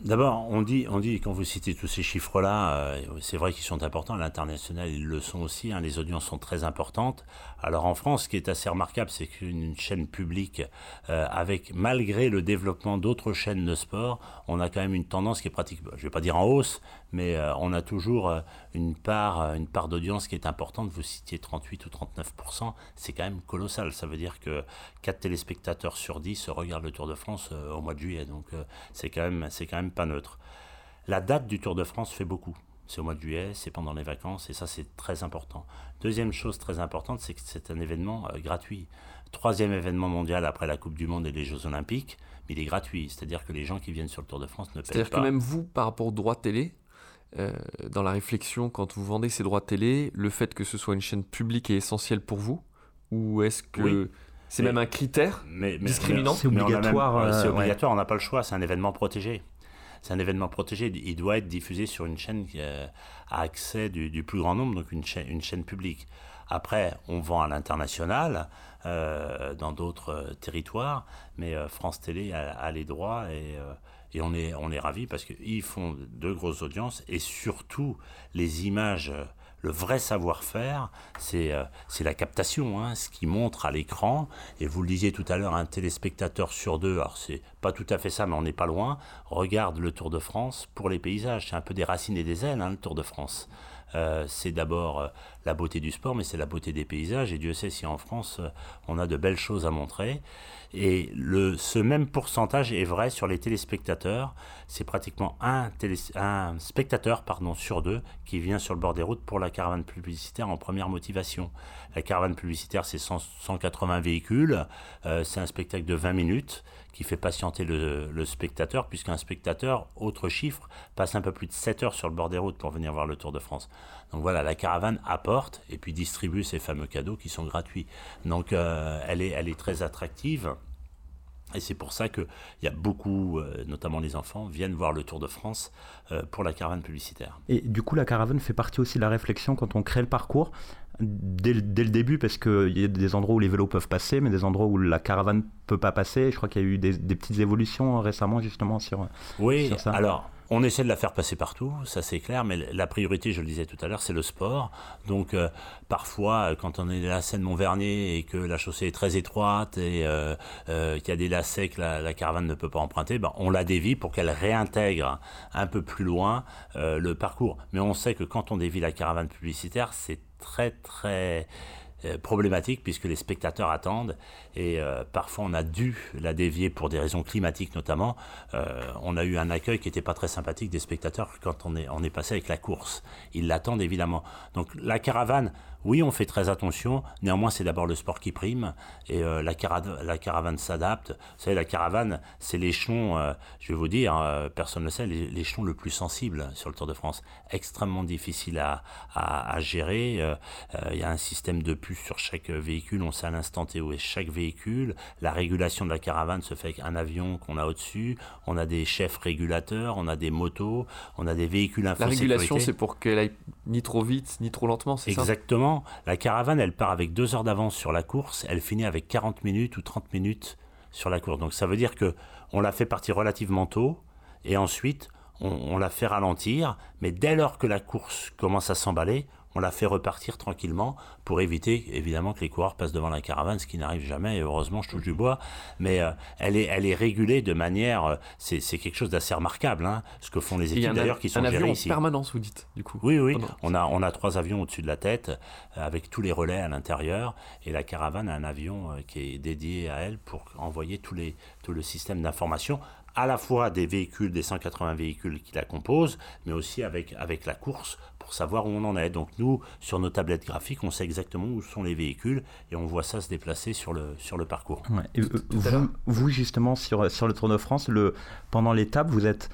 S3: D'abord, on dit, on dit, quand vous citez tous ces chiffres-là, euh, c'est vrai qu'ils sont importants. À l'international, ils le sont aussi. Hein, les audiences sont très importantes. Alors en France, ce qui est assez remarquable, c'est qu'une chaîne publique, euh, avec malgré le développement d'autres chaînes de sport, on a quand même une tendance qui est pratique. Je ne vais pas dire en hausse, mais euh, on a toujours une part, une part d'audience qui est importante. Vous citiez 38 ou 39% c'est quand même colossal. Ça veut dire que 4 téléspectateurs sur 10 regardent le Tour de France au mois de juillet. Donc c'est quand même, c'est quand même pas neutre. La date du Tour de France fait beaucoup. c'est au mois de juillet, c'est pendant les vacances, et ça c'est très important. Deuxième chose très importante, c'est que c'est un événement euh, gratuit. Troisième événement mondial après la Coupe du Monde et les Jeux Olympiques, mais il est gratuit, c'est-à-dire que les gens qui viennent sur le Tour de France ne payent pas.
S1: C'est-à-dire que même vous, par rapport aux droits télé, euh, dans la réflexion, quand vous vendez ces droits télé, le fait que ce soit une chaîne publique est essentiel pour vous Ou est-ce que c'est même un critère discriminant
S2: C'est obligatoire.
S3: C'est obligatoire, on n'a pas le choix, c'est un événement protégé c'est un événement protégé. Il doit être diffusé sur une chaîne qui a accès du, plus grand nombre, donc une chaîne, une chaîne publique. Après, on vend à l'international, euh, dans d'autres euh, territoires, mais euh, France Télé a, les droits et, et, on est, on est ravis parce qu'ils font de grosses audiences et surtout les images le vrai savoir-faire, c'est euh, la captation, hein, ce qui montre à l'écran. Et vous le disiez tout à l'heure, un téléspectateur sur deux, alors c'est pas tout à fait ça, mais on n'est pas loin, regarde le Tour de France pour les paysages. C'est un peu des racines et des ailes, hein, le Tour de France. Euh, c'est d'abord euh, la beauté du sport, mais c'est la beauté des paysages. Et Dieu sait si en France, euh, on a de belles choses à montrer. Et le, ce même pourcentage est vrai sur les téléspectateurs. C'est pratiquement un, spectateur pardon, sur deux qui vient sur le bord des routes pour la caravane publicitaire en première motivation. La caravane publicitaire, c'est 180 véhicules. c'est un spectacle de 20 minutes qui fait patienter le, spectateur, puisqu'un spectateur, autre chiffre, passe un peu plus de 7 heures sur le bord des routes pour venir voir le Tour de France. Donc voilà, la caravane apporte et puis distribue ces fameux cadeaux qui sont gratuits. Donc euh, elle, est, elle est très attractive. Et c'est pour ça qu'il y a beaucoup, euh, notamment les enfants, viennent voir le Tour de France euh, pour la caravane publicitaire.
S2: Et du coup, la caravane fait partie aussi de la réflexion quand on crée le parcours dès, le début parce qu'il y a des endroits où les vélos peuvent passer, mais des endroits où la caravane peut pas passer. Je crois qu'il y a eu des, petites évolutions récemment justement sur,
S3: oui,
S2: sur ça.
S3: Alors, on essaie de la faire passer partout, ça c'est clair, mais la priorité, je le disais tout à l'heure, c'est le sport. Donc euh, parfois, quand on est à la Seine Montvernier et que la chaussée est très étroite et euh, euh, qu'il y a des lacets que la, caravane ne peut pas emprunter, ben, on la dévie pour qu'elle réintègre un peu plus loin le parcours. Mais on sait que quand on dévie la caravane publicitaire, c'est très très euh, problématique puisque les spectateurs attendent et euh, parfois on a dû la dévier pour des raisons climatiques notamment. Euh, on a eu un accueil qui n'était pas très sympathique des spectateurs quand on est, on est passé avec la course. Ils l'attendent évidemment. Donc la caravane, oui, on fait très attention. Néanmoins, c'est d'abord le sport qui prime et euh, la, la, caravane s'adapte. Vous savez, la caravane, c'est l'échelon, euh, je vais vous dire, euh, personne ne le sait, l'échelon le plus sensible sur le Tour de France. Extrêmement difficile à, à, à gérer. Il y a un système de puces sur chaque véhicule. On sait à l'instant T où est chaque véhicule. La régulation de la caravane se fait avec un avion qu'on a au-dessus. On a des chefs régulateurs, on a des motos, on a des véhicules
S1: La régulation, c'est pour qu'elle aille ni trop vite, ni trop lentement, c'est
S3: ça? Exactement. La caravane, elle part avec deux heures d'avance sur la course, elle finit avec 40 minutes ou 30 minutes sur la course. Donc ça veut dire que on la fait partir relativement tôt et ensuite on, on la fait ralentir, mais dès lors que la course commence à s'emballer, on la fait repartir tranquillement pour éviter évidemment que les coureurs passent devant la caravane, ce qui n'arrive jamais, et heureusement je touche du bois, mais euh, elle, est, elle est régulée de manière, euh, c'est, quelque chose d'assez remarquable, hein, ce que font les équipes d'ailleurs qui sont
S1: un
S3: avion
S1: en permanence, vous dites, du coup.
S3: Oui, oui, on a, on a trois avions au-dessus de la tête, euh, avec tous les relais à l'intérieur, et la caravane a un avion qui est dédié à elle pour envoyer tous les, tout le système d'information à la fois des véhicules, des 180 véhicules qui la composent, mais aussi avec, avec la course pour savoir où on en est. Donc nous, sur nos tablettes graphiques, on sait exactement où sont les véhicules et on voit ça se déplacer sur le, sur le parcours.
S2: vous, justement, sur, sur le Tour de France, le, pendant l'étape, vous êtes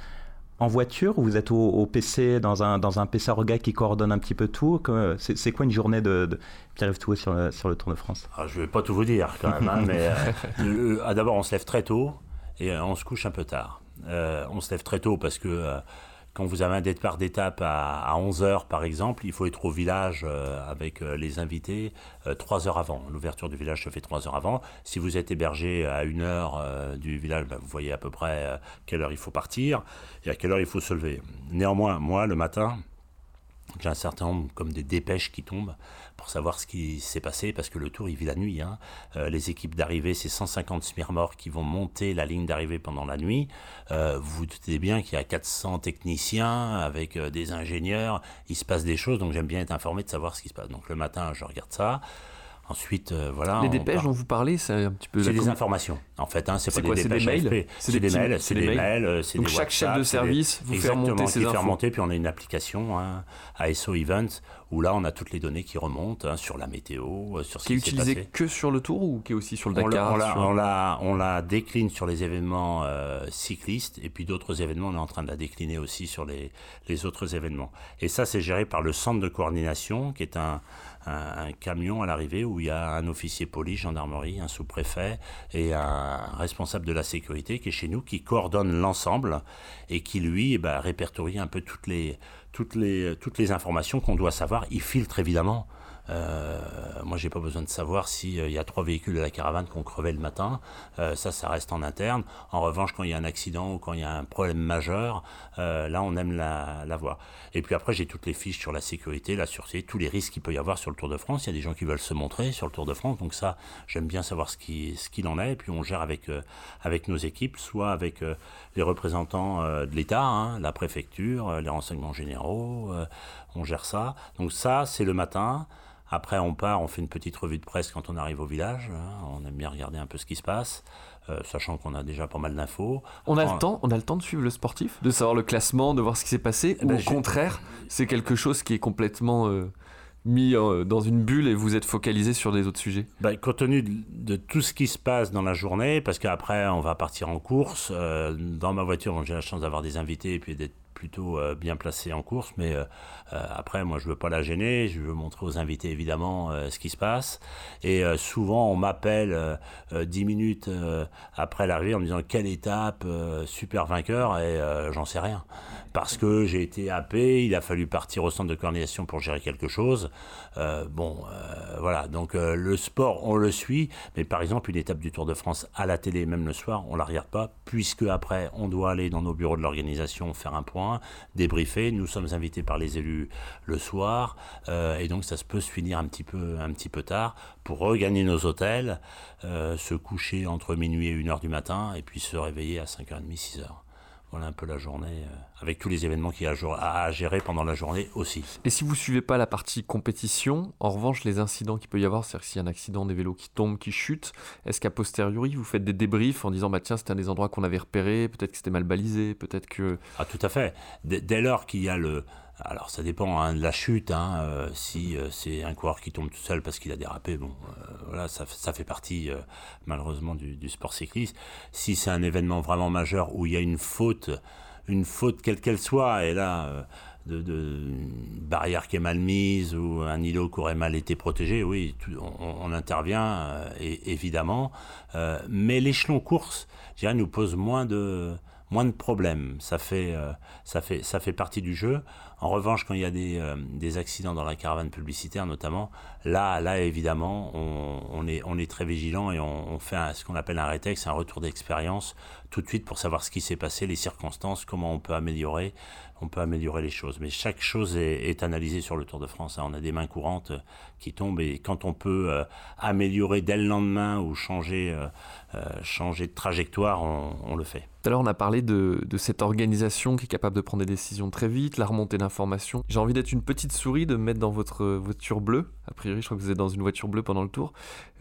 S2: en voiture ou vous êtes au, PC dans un, dans un PC orga qui coordonne un petit peu tout? C'est quoi une journée de, de Pierre-Yves Touet sur le, sur le Tour de France?
S3: Ah, Je ne vais pas tout vous dire quand même, hein, mais euh, euh, d'abord on se lève très tôt et euh, on se couche un peu tard. Euh, on se lève très tôt parce que quand vous avez un départ d'étape à, à 11h par exemple, il faut être au village avec les invités 3 heures avant. L'ouverture du village se fait 3 heures avant. Si vous êtes hébergé à 1 heure du village, ben, vous voyez à peu près quelle heure il faut partir et à quelle heure il faut se lever. Néanmoins, moi, le matin, j'ai un certain nombre comme des dépêches qui tombent pour savoir ce qui s'est passé parce que le tour il vit la nuit. Hein. Euh, les équipes d'arrivée, c'est 150 morts qui vont monter la ligne d'arrivée pendant la nuit. Euh, vous vous doutez bien qu'il y a 400 techniciens avec euh, des ingénieurs. Il se passe des choses, donc j'aime bien être informé de savoir ce qui se passe. Donc le matin, je regarde ça. Ensuite, voilà.
S1: Les dépêches dont vous parlez, c'est un petit peu.
S3: C'est des informations. En fait, hein, c'est pas
S1: quoi,
S3: des
S1: c'est des
S3: dépêches
S1: mails. C'est des
S3: mails,
S1: c'est
S3: c'est
S1: des mails
S3: euh,
S1: Donc chaque chef
S3: WhatsApp,
S1: de
S3: c'est des-
S1: service vous fait remonter
S3: fait
S1: infos.
S3: remonter, puis on a une application, hein, ASO Event, où là, on a toutes les données qui remontent hein, sur la météo, euh, sur ce
S1: Qui est
S3: qui s'est
S1: utilisé
S3: passé.
S1: que sur le tour ou qui est aussi sur le Dakar
S3: on la,
S1: sur-
S3: on, la, on la décline sur les événements euh, cyclistes et puis d'autres événements, on est en train de la décliner aussi sur les, les autres événements. Et ça, c'est géré par le centre de coordination, qui est un, un, camion à l'arrivée où il y a un officier police, gendarmerie, un sous-préfet et un responsable de la sécurité qui est chez nous, qui coordonne l'ensemble et qui, lui, eh ben, répertorie un peu toutes les informations qu'on doit savoir. Il filtre évidemment. Euh, moi, j'ai pas besoin de savoir s'il y a trois véhicules de la caravane qui ont crevé le matin. Euh, ça, ça reste en interne. En revanche, quand il y a un accident ou quand il y a un problème majeur, euh, là, on aime la, voir. Et puis après, j'ai toutes les fiches sur la sécurité, la sûreté, tous les risques qu'il peut y avoir sur le Tour de France. Il y a des gens qui veulent se montrer sur le Tour de France. Donc ça, j'aime bien savoir ce qui- ce qu'il en est. Et puis on gère avec, euh, avec nos équipes, soit avec euh, les représentants euh, de l'État, hein, la préfecture, euh, les renseignements généraux. euh, on gère ça. Donc ça, c'est le matin. Après, on part, on fait une petite revue de presse quand on arrive au village. hein. On aime bien regarder un peu ce qui se passe, euh, sachant qu'on a déjà pas mal d'infos.
S1: On a le temps, on a le temps de suivre le sportif, de savoir le classement, de voir ce qui s'est passé, ou
S3: ben,
S1: au contraire, c'est quelque chose qui est complètement euh, mis euh, dans une bulle et vous êtes focalisé sur des autres sujets.
S3: Ben, compte tenu de, de tout ce qui se passe dans la journée, parce qu'après on va partir en course, dans ma voiture, j'ai la chance d'avoir des invités et puis d'être plutôt euh, bien placé en course, mais euh, euh, après moi je veux pas la gêner, je veux montrer aux invités évidemment ce qui se passe, et souvent on m'appelle 10 minutes après l'arrivée en me disant quelle étape, super vainqueur, et j'en sais rien, parce que j'ai été happé, il a fallu partir au centre de coordination pour gérer quelque chose, bon voilà, donc le sport on le suit, mais par exemple une étape du Tour de France à la télé, même le soir, on la regarde pas, puisque après on doit aller dans nos bureaux de l'organisation faire un point, débriefer. Nous sommes invités par les élus le soir, euh, et donc ça se peut se finir un petit peu, un petit peu tard pour regagner nos hôtels, euh, se coucher entre minuit et 1h du matin, et puis se réveiller à 5h30, 6h. Voilà un peu la journée, euh, avec tous les événements qu'il y a à gérer pendant la journée aussi.
S1: Et si vous suivez pas la partie compétition, en revanche, les incidents qu'il peut y avoir, c'est-à-dire s'il y a un accident, des vélos qui tombent, qui chutent, est-ce qu'à posteriori, vous faites des débriefs en disant, bah tiens, c'était un des endroits qu'on avait repéré, peut-être que c'était mal balisé, peut-être que...
S3: Ah, tout à fait. Dès lors qu'il y a le. Alors, ça dépend hein, de la chute. hein, euh, si euh, c'est un coureur qui tombe tout seul parce qu'il a dérapé, bon, euh, voilà, ça, fait partie malheureusement du, sport cycliste. Si c'est un événement vraiment majeur où il y a une faute, une faute quelle qu'elle soit, et là. de, une barrière qui est mal mise ou un îlot qui aurait mal été protégé, oui, on, intervient évidemment. Mais l'échelon course, je dirais, nous pose moins de moins de problèmes. Ça fait euh, ça fait ça fait partie du jeu. En revanche, quand il y a des, euh, des accidents dans la caravane publicitaire, notamment, là là évidemment, on, on est on est très vigilant et on, fait ce qu'on appelle un rétex, un retour d'expérience tout de suite pour savoir ce qui s'est passé, les circonstances, comment on peut améliorer, on peut améliorer les choses. Mais chaque chose est, est analysée sur le Tour de France. hein. On a des mains courantes qui tombent et quand on peut euh, améliorer dès le lendemain ou changer, euh, euh, changer de trajectoire, on, on le fait.
S1: Tout à l'heure, on a parlé de, de cette organisation qui est capable de prendre des décisions très vite, la remontée d'informations. J'ai envie d'être une petite souris, de me mettre dans votre voiture bleue. A priori, je crois que vous êtes dans une voiture bleue pendant le tour.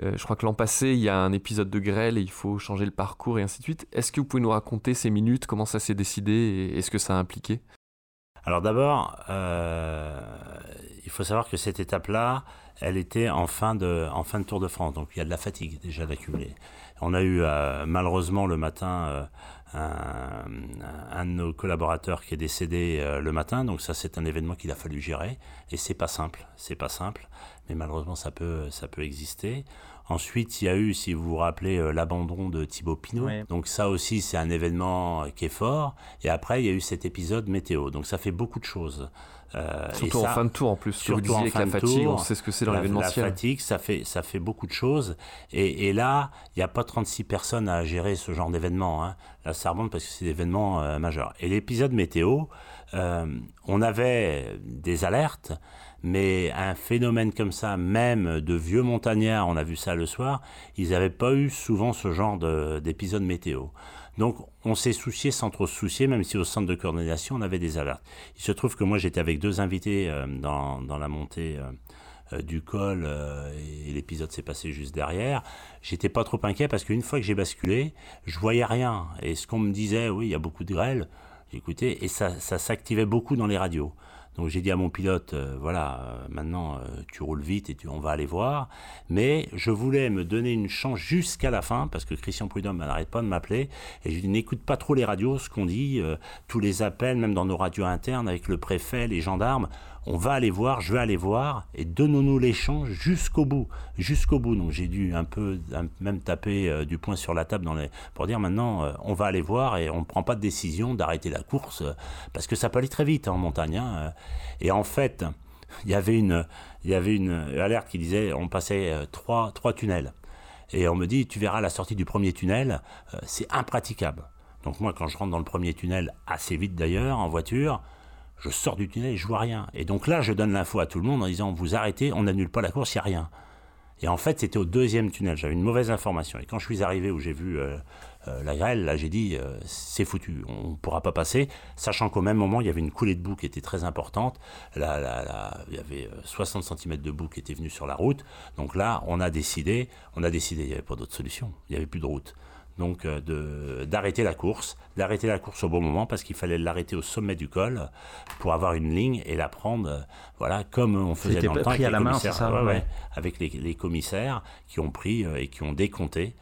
S1: Euh, je crois que l'an passé, il y a un épisode de grêle et il faut changer le parcours et ainsi de suite. Est-ce que vous pouvez nous raconter ces minutes, comment ça s'est décidé et est-ce que ça a impliqué?
S3: Alors d'abord, euh, il faut savoir que cette étape-là, elle était en fin, de, en fin de Tour de France, donc il y a de la fatigue déjà d'accumuler. On a eu euh, malheureusement le matin euh, un, un de nos collaborateurs qui est décédé euh, le matin, donc ça c'est un événement qu'il a fallu gérer. Et c'est pas simple, c'est pas simple, mais malheureusement ça peut, ça peut exister. Ensuite, il y a eu, si vous vous rappelez, euh, l'abandon de Thibaut Pinot.
S2: Ouais.
S3: Donc ça aussi, c'est un événement euh, qui est fort. Et après, il y a eu cet épisode météo. Donc ça fait beaucoup de choses. Euh, et
S1: Surtout
S3: ça-
S1: en fin de tour en plus.
S3: Surtout
S1: disiez
S3: en
S1: avec
S3: fin
S1: la
S3: de
S1: fatigue,
S3: tour,
S1: on sait ce que c'est dans
S3: la, la
S1: l'événementiel.
S3: fatigue, ça fait, ça fait beaucoup de choses. Et, et là, il n'y a pas 36 personnes à gérer ce genre d'événement. hein. Là, ça remonte parce que c'est des événements euh, majeurs. Et l'épisode météo, euh, on avait des alertes, mais un phénomène comme ça, même de vieux montagnards, on a vu ça le soir, ils n'avaient pas eu souvent ce genre de- d'épisode météo. Donc, on s'est soucié sans trop se soucier, même si au centre de coordination, on avait des alertes. Il se trouve que moi, j'étais avec deux invités euh, dans, la montée euh, du col et l'épisode s'est passé juste derrière, j'étais pas trop inquiet parce qu'une fois que j'ai basculé, je voyais rien. Et ce qu'on me disait, oui, il y a beaucoup de grêle, j'écoutais et ça s'activait beaucoup dans les radios. Donc j'ai dit à mon pilote, euh, voilà, euh, maintenant euh, tu roules vite et on va aller voir. Mais je voulais me donner une chance jusqu'à la fin, parce que Christian Prudhomme n'arrête pas de m'appeler. Et je lui n'écoute pas trop les radios, ce qu'on dit, tous les appels, même dans nos radios internes, avec le préfet, les gendarmes on va aller voir, je vais aller voir, et donnons-nous l'échange jusqu'au bout, jusqu'au bout. Donc j'ai dû un peu même taper euh, du poing sur la table pour dire maintenant, euh, on va aller voir et on ne prend pas de décision d'arrêter la course, euh, parce que ça peut aller très vite hein, en montagne. Hein, et en fait, il y avait une, alerte qui disait, on passait trois tunnels. Et on me dit, tu verras la sortie du premier tunnel, c'est impraticable. Donc moi, quand je rentre dans le premier tunnel, assez vite d'ailleurs, en voiture, je sors du tunnel et je vois rien. Et donc là, je donne l'info à tout le monde en disant vous arrêtez, on n'annule pas la course, il n'y a rien. Et en fait, c'était au deuxième tunnel. J'avais une mauvaise information. Et quand je suis arrivé où j'ai vu euh, euh, la grêle, là, j'ai dit euh, c'est foutu, on ne pourra pas passer. Sachant qu'au même moment, il y avait une coulée de boue qui était très importante. Là, là, il y avait 60 cm de boue qui était venue sur la route. Donc là, on a décidé, on a décidé, il n'y avait pas d'autre solution. Il n'y avait plus de route donc euh, d'arrêter la course, d'arrêter la course au bon moment parce qu'il fallait l'arrêter au sommet du col pour avoir une ligne et la prendre, euh, voilà, comme on faisait dans le temps
S2: avec, à la main, ça,
S3: avec les, commissaires qui ont pris euh, et qui ont décompté,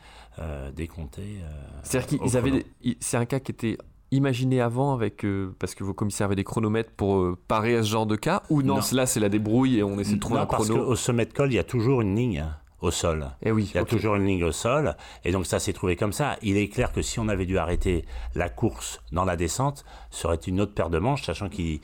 S3: décompté.
S1: C'est-à-dire qu'ils avaient, c'est un cas qui était imaginé avant avec parce que vos commissaires avaient des chronomètres pour parer à ce genre de cas ou non, là c'est la débrouille et on essaie de trouver un chrono.
S3: Parce qu'au sommet de col il y a toujours une ligne au sol.
S1: Et eh oui,
S3: il y a toujours une ligne au sol, et donc ça s'est trouvé comme ça. Il est clair que si on avait dû arrêter la course dans la descente, ça aurait été une autre paire de manches, sachant qu'il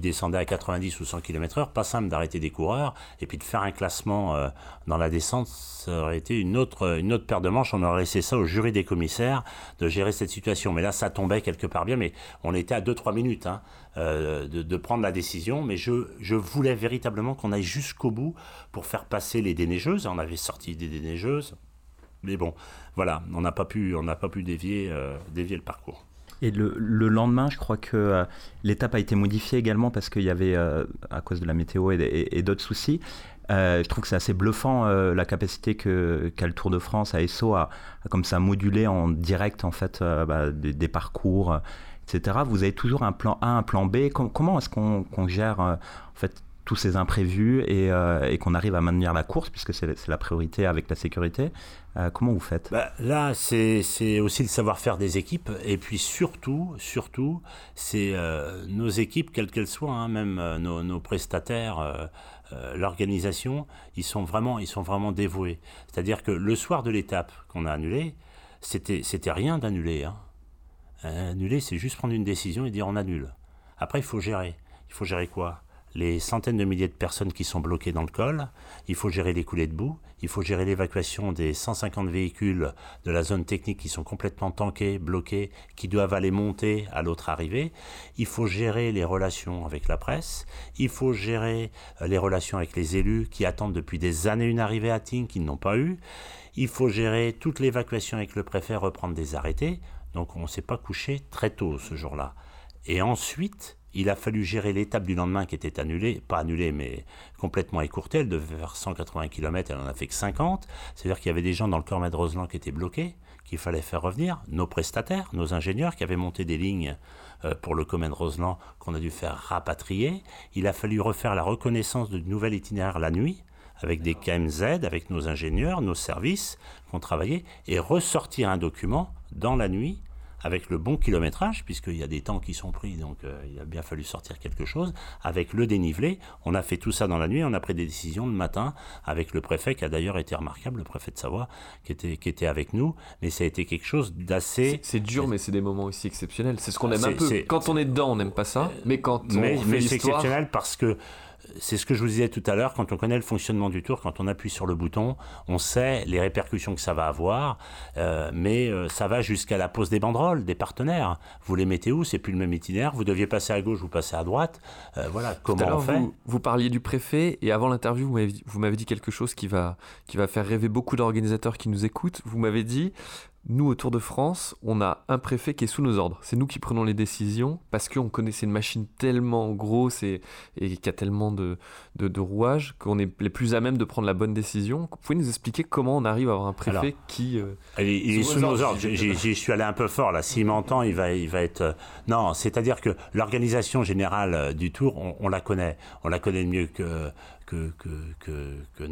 S3: descendait à 90 ou 100 km/h. Pas simple d'arrêter des coureurs, et puis de faire un classement euh, dans la descente, ça aurait été une autre, une autre paire de manches. On aurait laissé ça au jury des commissaires de gérer cette situation. Mais là, ça tombait quelque part bien, mais on était à 2-3 minutes. Hein. Euh, de, prendre la décision, mais je, je voulais véritablement qu'on aille jusqu'au bout pour faire passer les déneigeuses. On avait sorti des déneigeuses, mais bon, voilà, on n'a pas pu, on n'a pas pu dévier, euh, dévier le parcours.
S2: Et le, le, lendemain, je crois que euh, l'étape a été modifiée également parce qu'il y avait, à cause de la météo et, d'autres soucis, je trouve que c'est assez bluffant la capacité que qu'a le Tour de France à ESSO à, comme ça moduler en direct en fait bah, des, parcours Vous avez toujours un plan A, un plan B. comment est-ce qu'on gère euh, en fait tous ces imprévus euh, et, qu'on arrive à maintenir la course, puisque c'est la priorité avec la sécurité. Euh, comment vous faites?
S3: Bah, Là, c'est aussi le savoir-faire des équipes, et puis surtout, surtout, c'est nos équipes, quelles qu'elles soient, hein, même nos, prestataires, l'organisation, ils sont vraiment, ils sont vraiment dévoués. C'est-à-dire que le soir de l'étape qu'on a annulée, c'était rien d'annuler. Hein. Annuler, c'est juste prendre une décision et dire on annule. Après, il faut gérer. Il faut gérer quoi? Les centaines de milliers de personnes qui sont bloquées dans le col, il faut gérer les coulées de boue, il faut gérer l'évacuation des 150 véhicules de la zone technique qui sont complètement tankés, bloqués, qui doivent aller monter à l'autre arrivée, il faut gérer les relations avec la presse, il faut gérer euh, les relations avec les élus qui attendent depuis des années une arrivée à Ting qu'ils n'ont pas eu, il faut gérer toute l'évacuation avec le préfet, reprendre des arrêtés, donc on ne s'est pas couché très tôt ce jour-là. Et ensuite, il a fallu gérer l'étape du lendemain qui était annulée, pas annulée, mais complètement écourtée. Elle devait faire 180 km, elle en a fait que 50. C'est-à-dire qu'il y avait des gens dans le Cormet de Roseland qui étaient bloqués, qu'il fallait faire revenir. Nos prestataires, nos ingénieurs qui avaient monté des lignes euh, pour le Cormet de Roseland qu'on a dû faire rapatrier. Il a fallu refaire la reconnaissance de nouvel itinéraire la nuit avec des KMZ, avec nos ingénieurs, nos services qui ont travaillé, et ressortir un document dans la nuit avec le bon kilométrage, puisqu'il y a des temps qui sont pris, donc euh, il a bien fallu sortir quelque chose, avec le dénivelé. On a fait tout ça dans la nuit, on a pris des décisions le matin avec le préfet, qui a d'ailleurs été remarquable, le préfet de Savoie, qui était, qui était avec nous, mais ça a été quelque chose d'assez...
S1: C'est dur, mais c'est des moments aussi exceptionnels. C'est ce qu'on aime un peu. Quand on est dedans, on n'aime pas ça, mais quand on
S3: mais,
S1: mais
S3: c'est exceptionnel parce que c'est ce que je vous disais tout à l'heure, quand on connaît le fonctionnement du tour, quand on appuie sur le bouton, on sait les répercussions que ça va avoir, euh, mais euh, ça va jusqu'à la pose des banderoles, des partenaires. Vous les mettez où? C'est plus le même itinéraire. Vous deviez passer à gauche, vous passez à droite. Euh, voilà, comment on fait?
S1: vous, parliez du préfet, et avant l'interview, vous m'avez dit quelque chose qui va, qui va faire rêver beaucoup d'organisateurs qui nous écoutent. Vous m'avez dit, nous, au Tour de France, on a un préfet qui est sous nos ordres. C'est nous qui prenons les décisions parce qu'on connaissait une machine tellement grosse et, et qui a tellement de, de, rouages qu'on est les plus à même de prendre la bonne décision. Vous pouvez nous expliquer comment on arrive à avoir un préfet qui.
S3: Euh, il, est sous nos ordres. Je suis allé un peu fort là. S'il m'entend, il va, il va être. Euh, non, c'est-à-dire que l'organisation générale euh, du Tour, on, on, la connaît. On la connaît mieux que, que,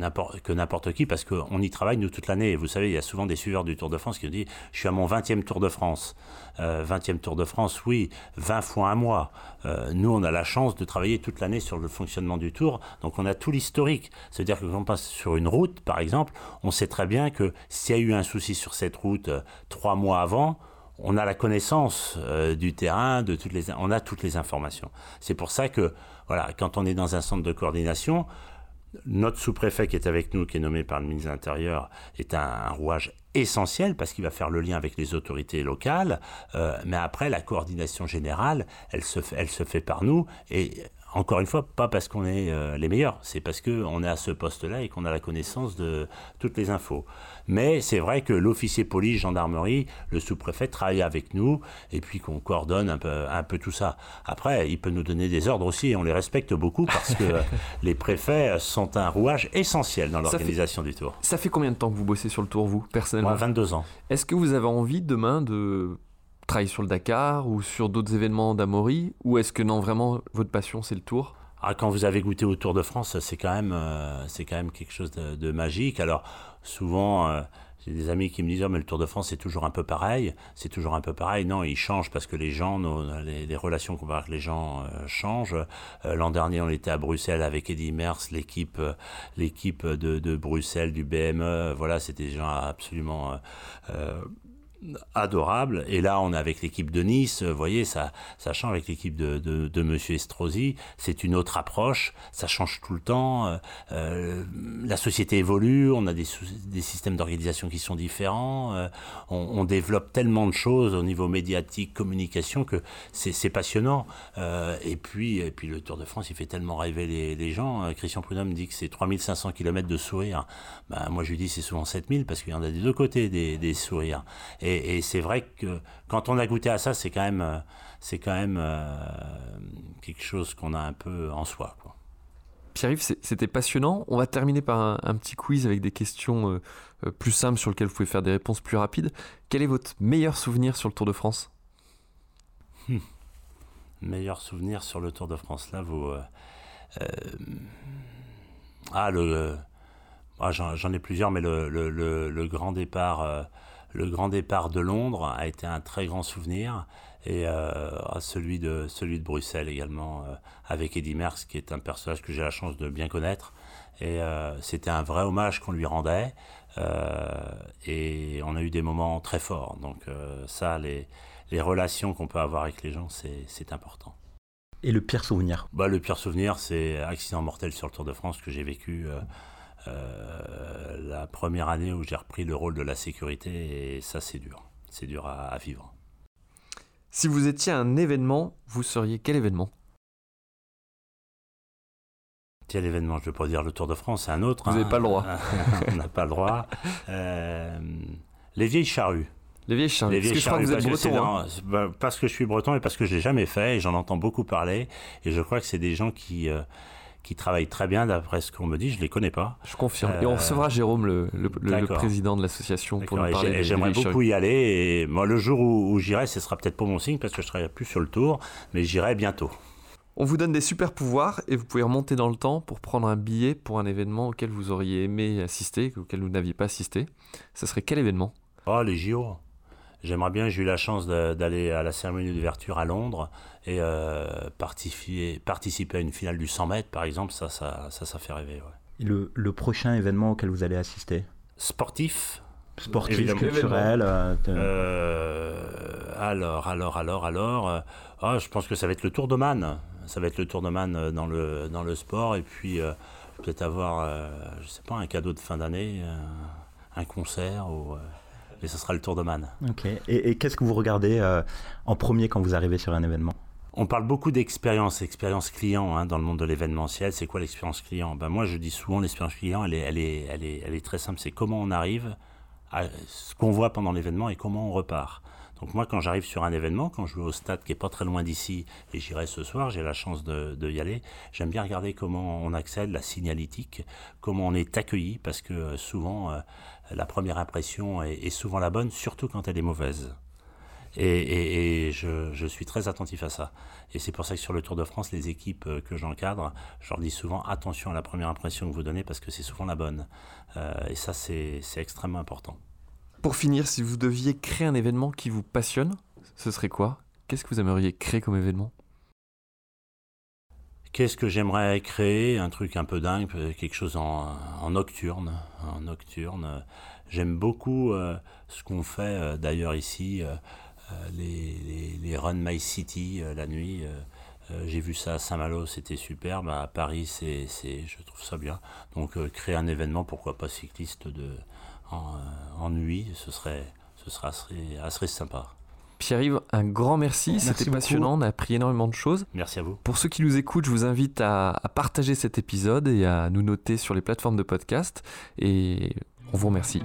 S3: n'importe qui, parce qu'on y travaille, nous, toute l'année. Vous savez, il y a souvent des suiveurs du Tour de France qui disent Je suis à mon 20e Tour de France. 20e euh, Tour de France, oui, 20 fois un mois. Euh, nous, on a la chance de travailler toute l'année sur le fonctionnement du Tour, donc on a tout l'historique. C'est-à-dire que quand on passe sur une route, par exemple, on sait très bien que s'il y a eu un souci sur cette route euh, trois mois avant, on a la connaissance du terrain, de toutes les, on a toutes les informations. C'est pour ça que, voilà, quand on est dans un centre de coordination, notre sous-préfet qui est avec nous, qui est nommé par le ministre de l'Intérieur, est un, rouage essentiel parce qu'il va faire le lien avec les autorités locales. Euh, mais après, la coordination générale, elle se, fait, elle se fait par nous. Et encore une fois, pas parce qu'on est euh, les meilleurs, c'est parce qu'on est à ce poste-là et qu'on a la connaissance de toutes les infos. Mais c'est vrai que l'officier police, gendarmerie, le sous-préfet travaille avec nous et puis qu'on coordonne un peu, un peu tout ça. Après, il peut nous donner des ordres aussi et on les respecte beaucoup parce que les préfets sont un rouage essentiel dans l'organisation du tour.
S1: Ça fait combien de temps que vous bossez sur le tour, vous, personnellement?
S3: Moi, 22 ans.
S1: Est-ce que vous avez envie demain de travailler sur le Dakar ou sur d'autres événements d'Amaury Ou est-ce que non, vraiment, votre passion, c'est le tour?
S3: Ah, quand vous avez goûté au Tour de France, c'est quand même, euh, c'est quand même quelque chose de, magique. Alors souvent, euh, j'ai des amis qui me disent oh, mais le Tour de France c'est toujours un peu pareil, c'est toujours un peu pareil. Non, il change parce que les gens, les, relations qu'on va avec les gens euh, changent. L'an dernier, on était à Bruxelles avec Eddie Mers, l'équipe, l'équipe de, de, Bruxelles du BME. Voilà, c'était des gens absolument adorable. Et là, on est avec l'équipe de Nice. Vous voyez, ça, ça change avec l'équipe de, de, Monsieur Estrosi. C'est une autre approche. Ça change tout le temps. Euh, euh la société évolue. On a des, des systèmes d'organisation qui sont différents. Euh, on, développe tellement de choses au niveau médiatique, communication que c'est passionnant. Et puis, et puis le Tour de France, il fait tellement rêver les, gens. Christian Prudhomme dit que c'est 3500 km de sourires. Ben, moi, je lui dis c'est souvent 7000 parce qu'il y en a des deux côtés des, des sourires. Et et, c'est vrai que quand on a goûté à ça, c'est quand même, euh, c'est quand même euh, quelque chose qu'on a un peu en soi.
S1: Pierre-Yves, c'était passionnant. On va terminer par un, petit quiz avec des questions euh, plus simples sur lesquelles vous pouvez faire des réponses plus rapides. Quel est votre meilleur souvenir sur le Tour de France?
S3: Hum. Meilleur souvenir sur le Tour de France, là, vous... ah, le... Ah, j'en ai plusieurs, mais le, le, le grand départ le grand départ de Londres a été un très grand souvenir et euh, celui de celui de Bruxelles également euh, avec Eddie Merckx qui est un personnage que j'ai la chance de bien connaître. Et euh, c'était un vrai hommage qu'on lui rendait et on a eu des moments très forts. Donc ça les les relations qu'on peut avoir avec les gens c'est important.
S2: Et le pire souvenir?
S3: Bah, Le pire souvenir, c'est accident mortel sur le Tour de France que j'ai vécu euh, la première année où j'ai repris le rôle de la sécurité et ça c'est dur, c'est dur à, vivre.
S1: Si vous étiez un événement, vous seriez quel événement?
S3: Quel événement? Je ne vais pas dire le Tour de France, c'est un autre.
S1: Vous n'avez
S3: hein.
S1: pas le droit.
S3: On n'a pas le droit. Euh, les vieilles charrues.
S1: Les vieilles charrues. parce que je crois que vous êtes breton.
S3: Hein. Parce que je suis breton et parce que je l'ai jamais fait et j'en entends beaucoup parler. Et je crois que c'est des gens qui, euh, qui travaillent très bien d'après ce qu'on me dit. Je les connais pas.
S1: Je confirme. et on euh, recevra Jérôme, le, le, président de l'association, pour nous parler.
S3: J'aimerais beaucoup y aller. Et moi, le jour où, j'irai, ce sera peut-être pas mon signe parce que je serai plus sur le tour, mais j'irai bientôt.
S1: On vous donne des super pouvoirs et vous pouvez remonter dans le temps pour prendre un billet pour un événement auquel vous auriez aimé assister, auquel vous n'aviez pas assisté. Ce serait quel événement?
S3: Oh, les JO. J'aimerais bien, j'ai eu la chance d'aller à la cérémonie d'ouverture à Londres et euh, participer, participer à une finale du 100 mètres, par exemple, ça, ça, ça, ça fait rêver.
S2: Et le, le, prochain événement auquel vous allez assister?
S3: Sportif
S2: Sportif, culturel euh,
S3: euh, Alors, alors, alors, alors, ah, je pense que ça va être le Tour de Man. Ça va être le Tour de Man dans le, dans le sport et puis peut-être avoir, je sais pas, un cadeau de fin d'année, un concert ou et ce sera le Tour de Man.
S2: Ok. Et, qu'est-ce que vous regardez euh, en premier quand vous arrivez sur un événement?
S3: On parle beaucoup d'expérience, expérience client hein, dans le monde de l'événementiel. C'est quoi l'expérience client? Ben Moi, je dis souvent l'expérience client, elle est, elle, est, elle, est, elle est très simple. C'est comment on arrive ce qu'on voit pendant l'événement et comment on repart. Donc moi, quand j'arrive sur un événement, quand je vais au stade qui est pas très loin d'ici, et j'irai ce soir, j'ai la chance de, y aller, j'aime bien regarder comment on accède, la signalétique, comment on est accueilli, parce que euh, souvent, euh, la première impression est, souvent la bonne, surtout quand elle est mauvaise. Et, je, suis très attentif à ça. Et c'est pour ça que sur le Tour de France, les équipes euh, que j'encadre, je leur dis souvent attention à la première impression que vous donnez parce que c'est souvent la bonne. et ça, c'est extrêmement important.
S1: Pour finir, si vous deviez créer un événement qui vous passionne, ce serait quoi? Qu'est-ce que vous aimeriez créer comme événement?
S3: Qu'est-ce que j'aimerais créer? Un truc un peu dingue, quelque chose en, nocturne. En nocturne. J'aime beaucoup euh, ce qu'on fait euh, d'ailleurs ici, euh, les, Run My City la nuit. J'ai vu ça à Saint-Malo, c'était superbe. À Paris, c'est, je trouve ça bien. Donc créer un événement, pourquoi pas cycliste de, en, nuit, ce serait, ce serait assez, sympa.
S1: Pierre-Yves, un grand merci, c'était passionnant, on a appris énormément de choses.
S3: Merci à vous.
S1: Pour ceux qui nous écoutent, je vous invite à, partager cet épisode et à nous noter sur les plateformes de podcast. Et on vous remercie.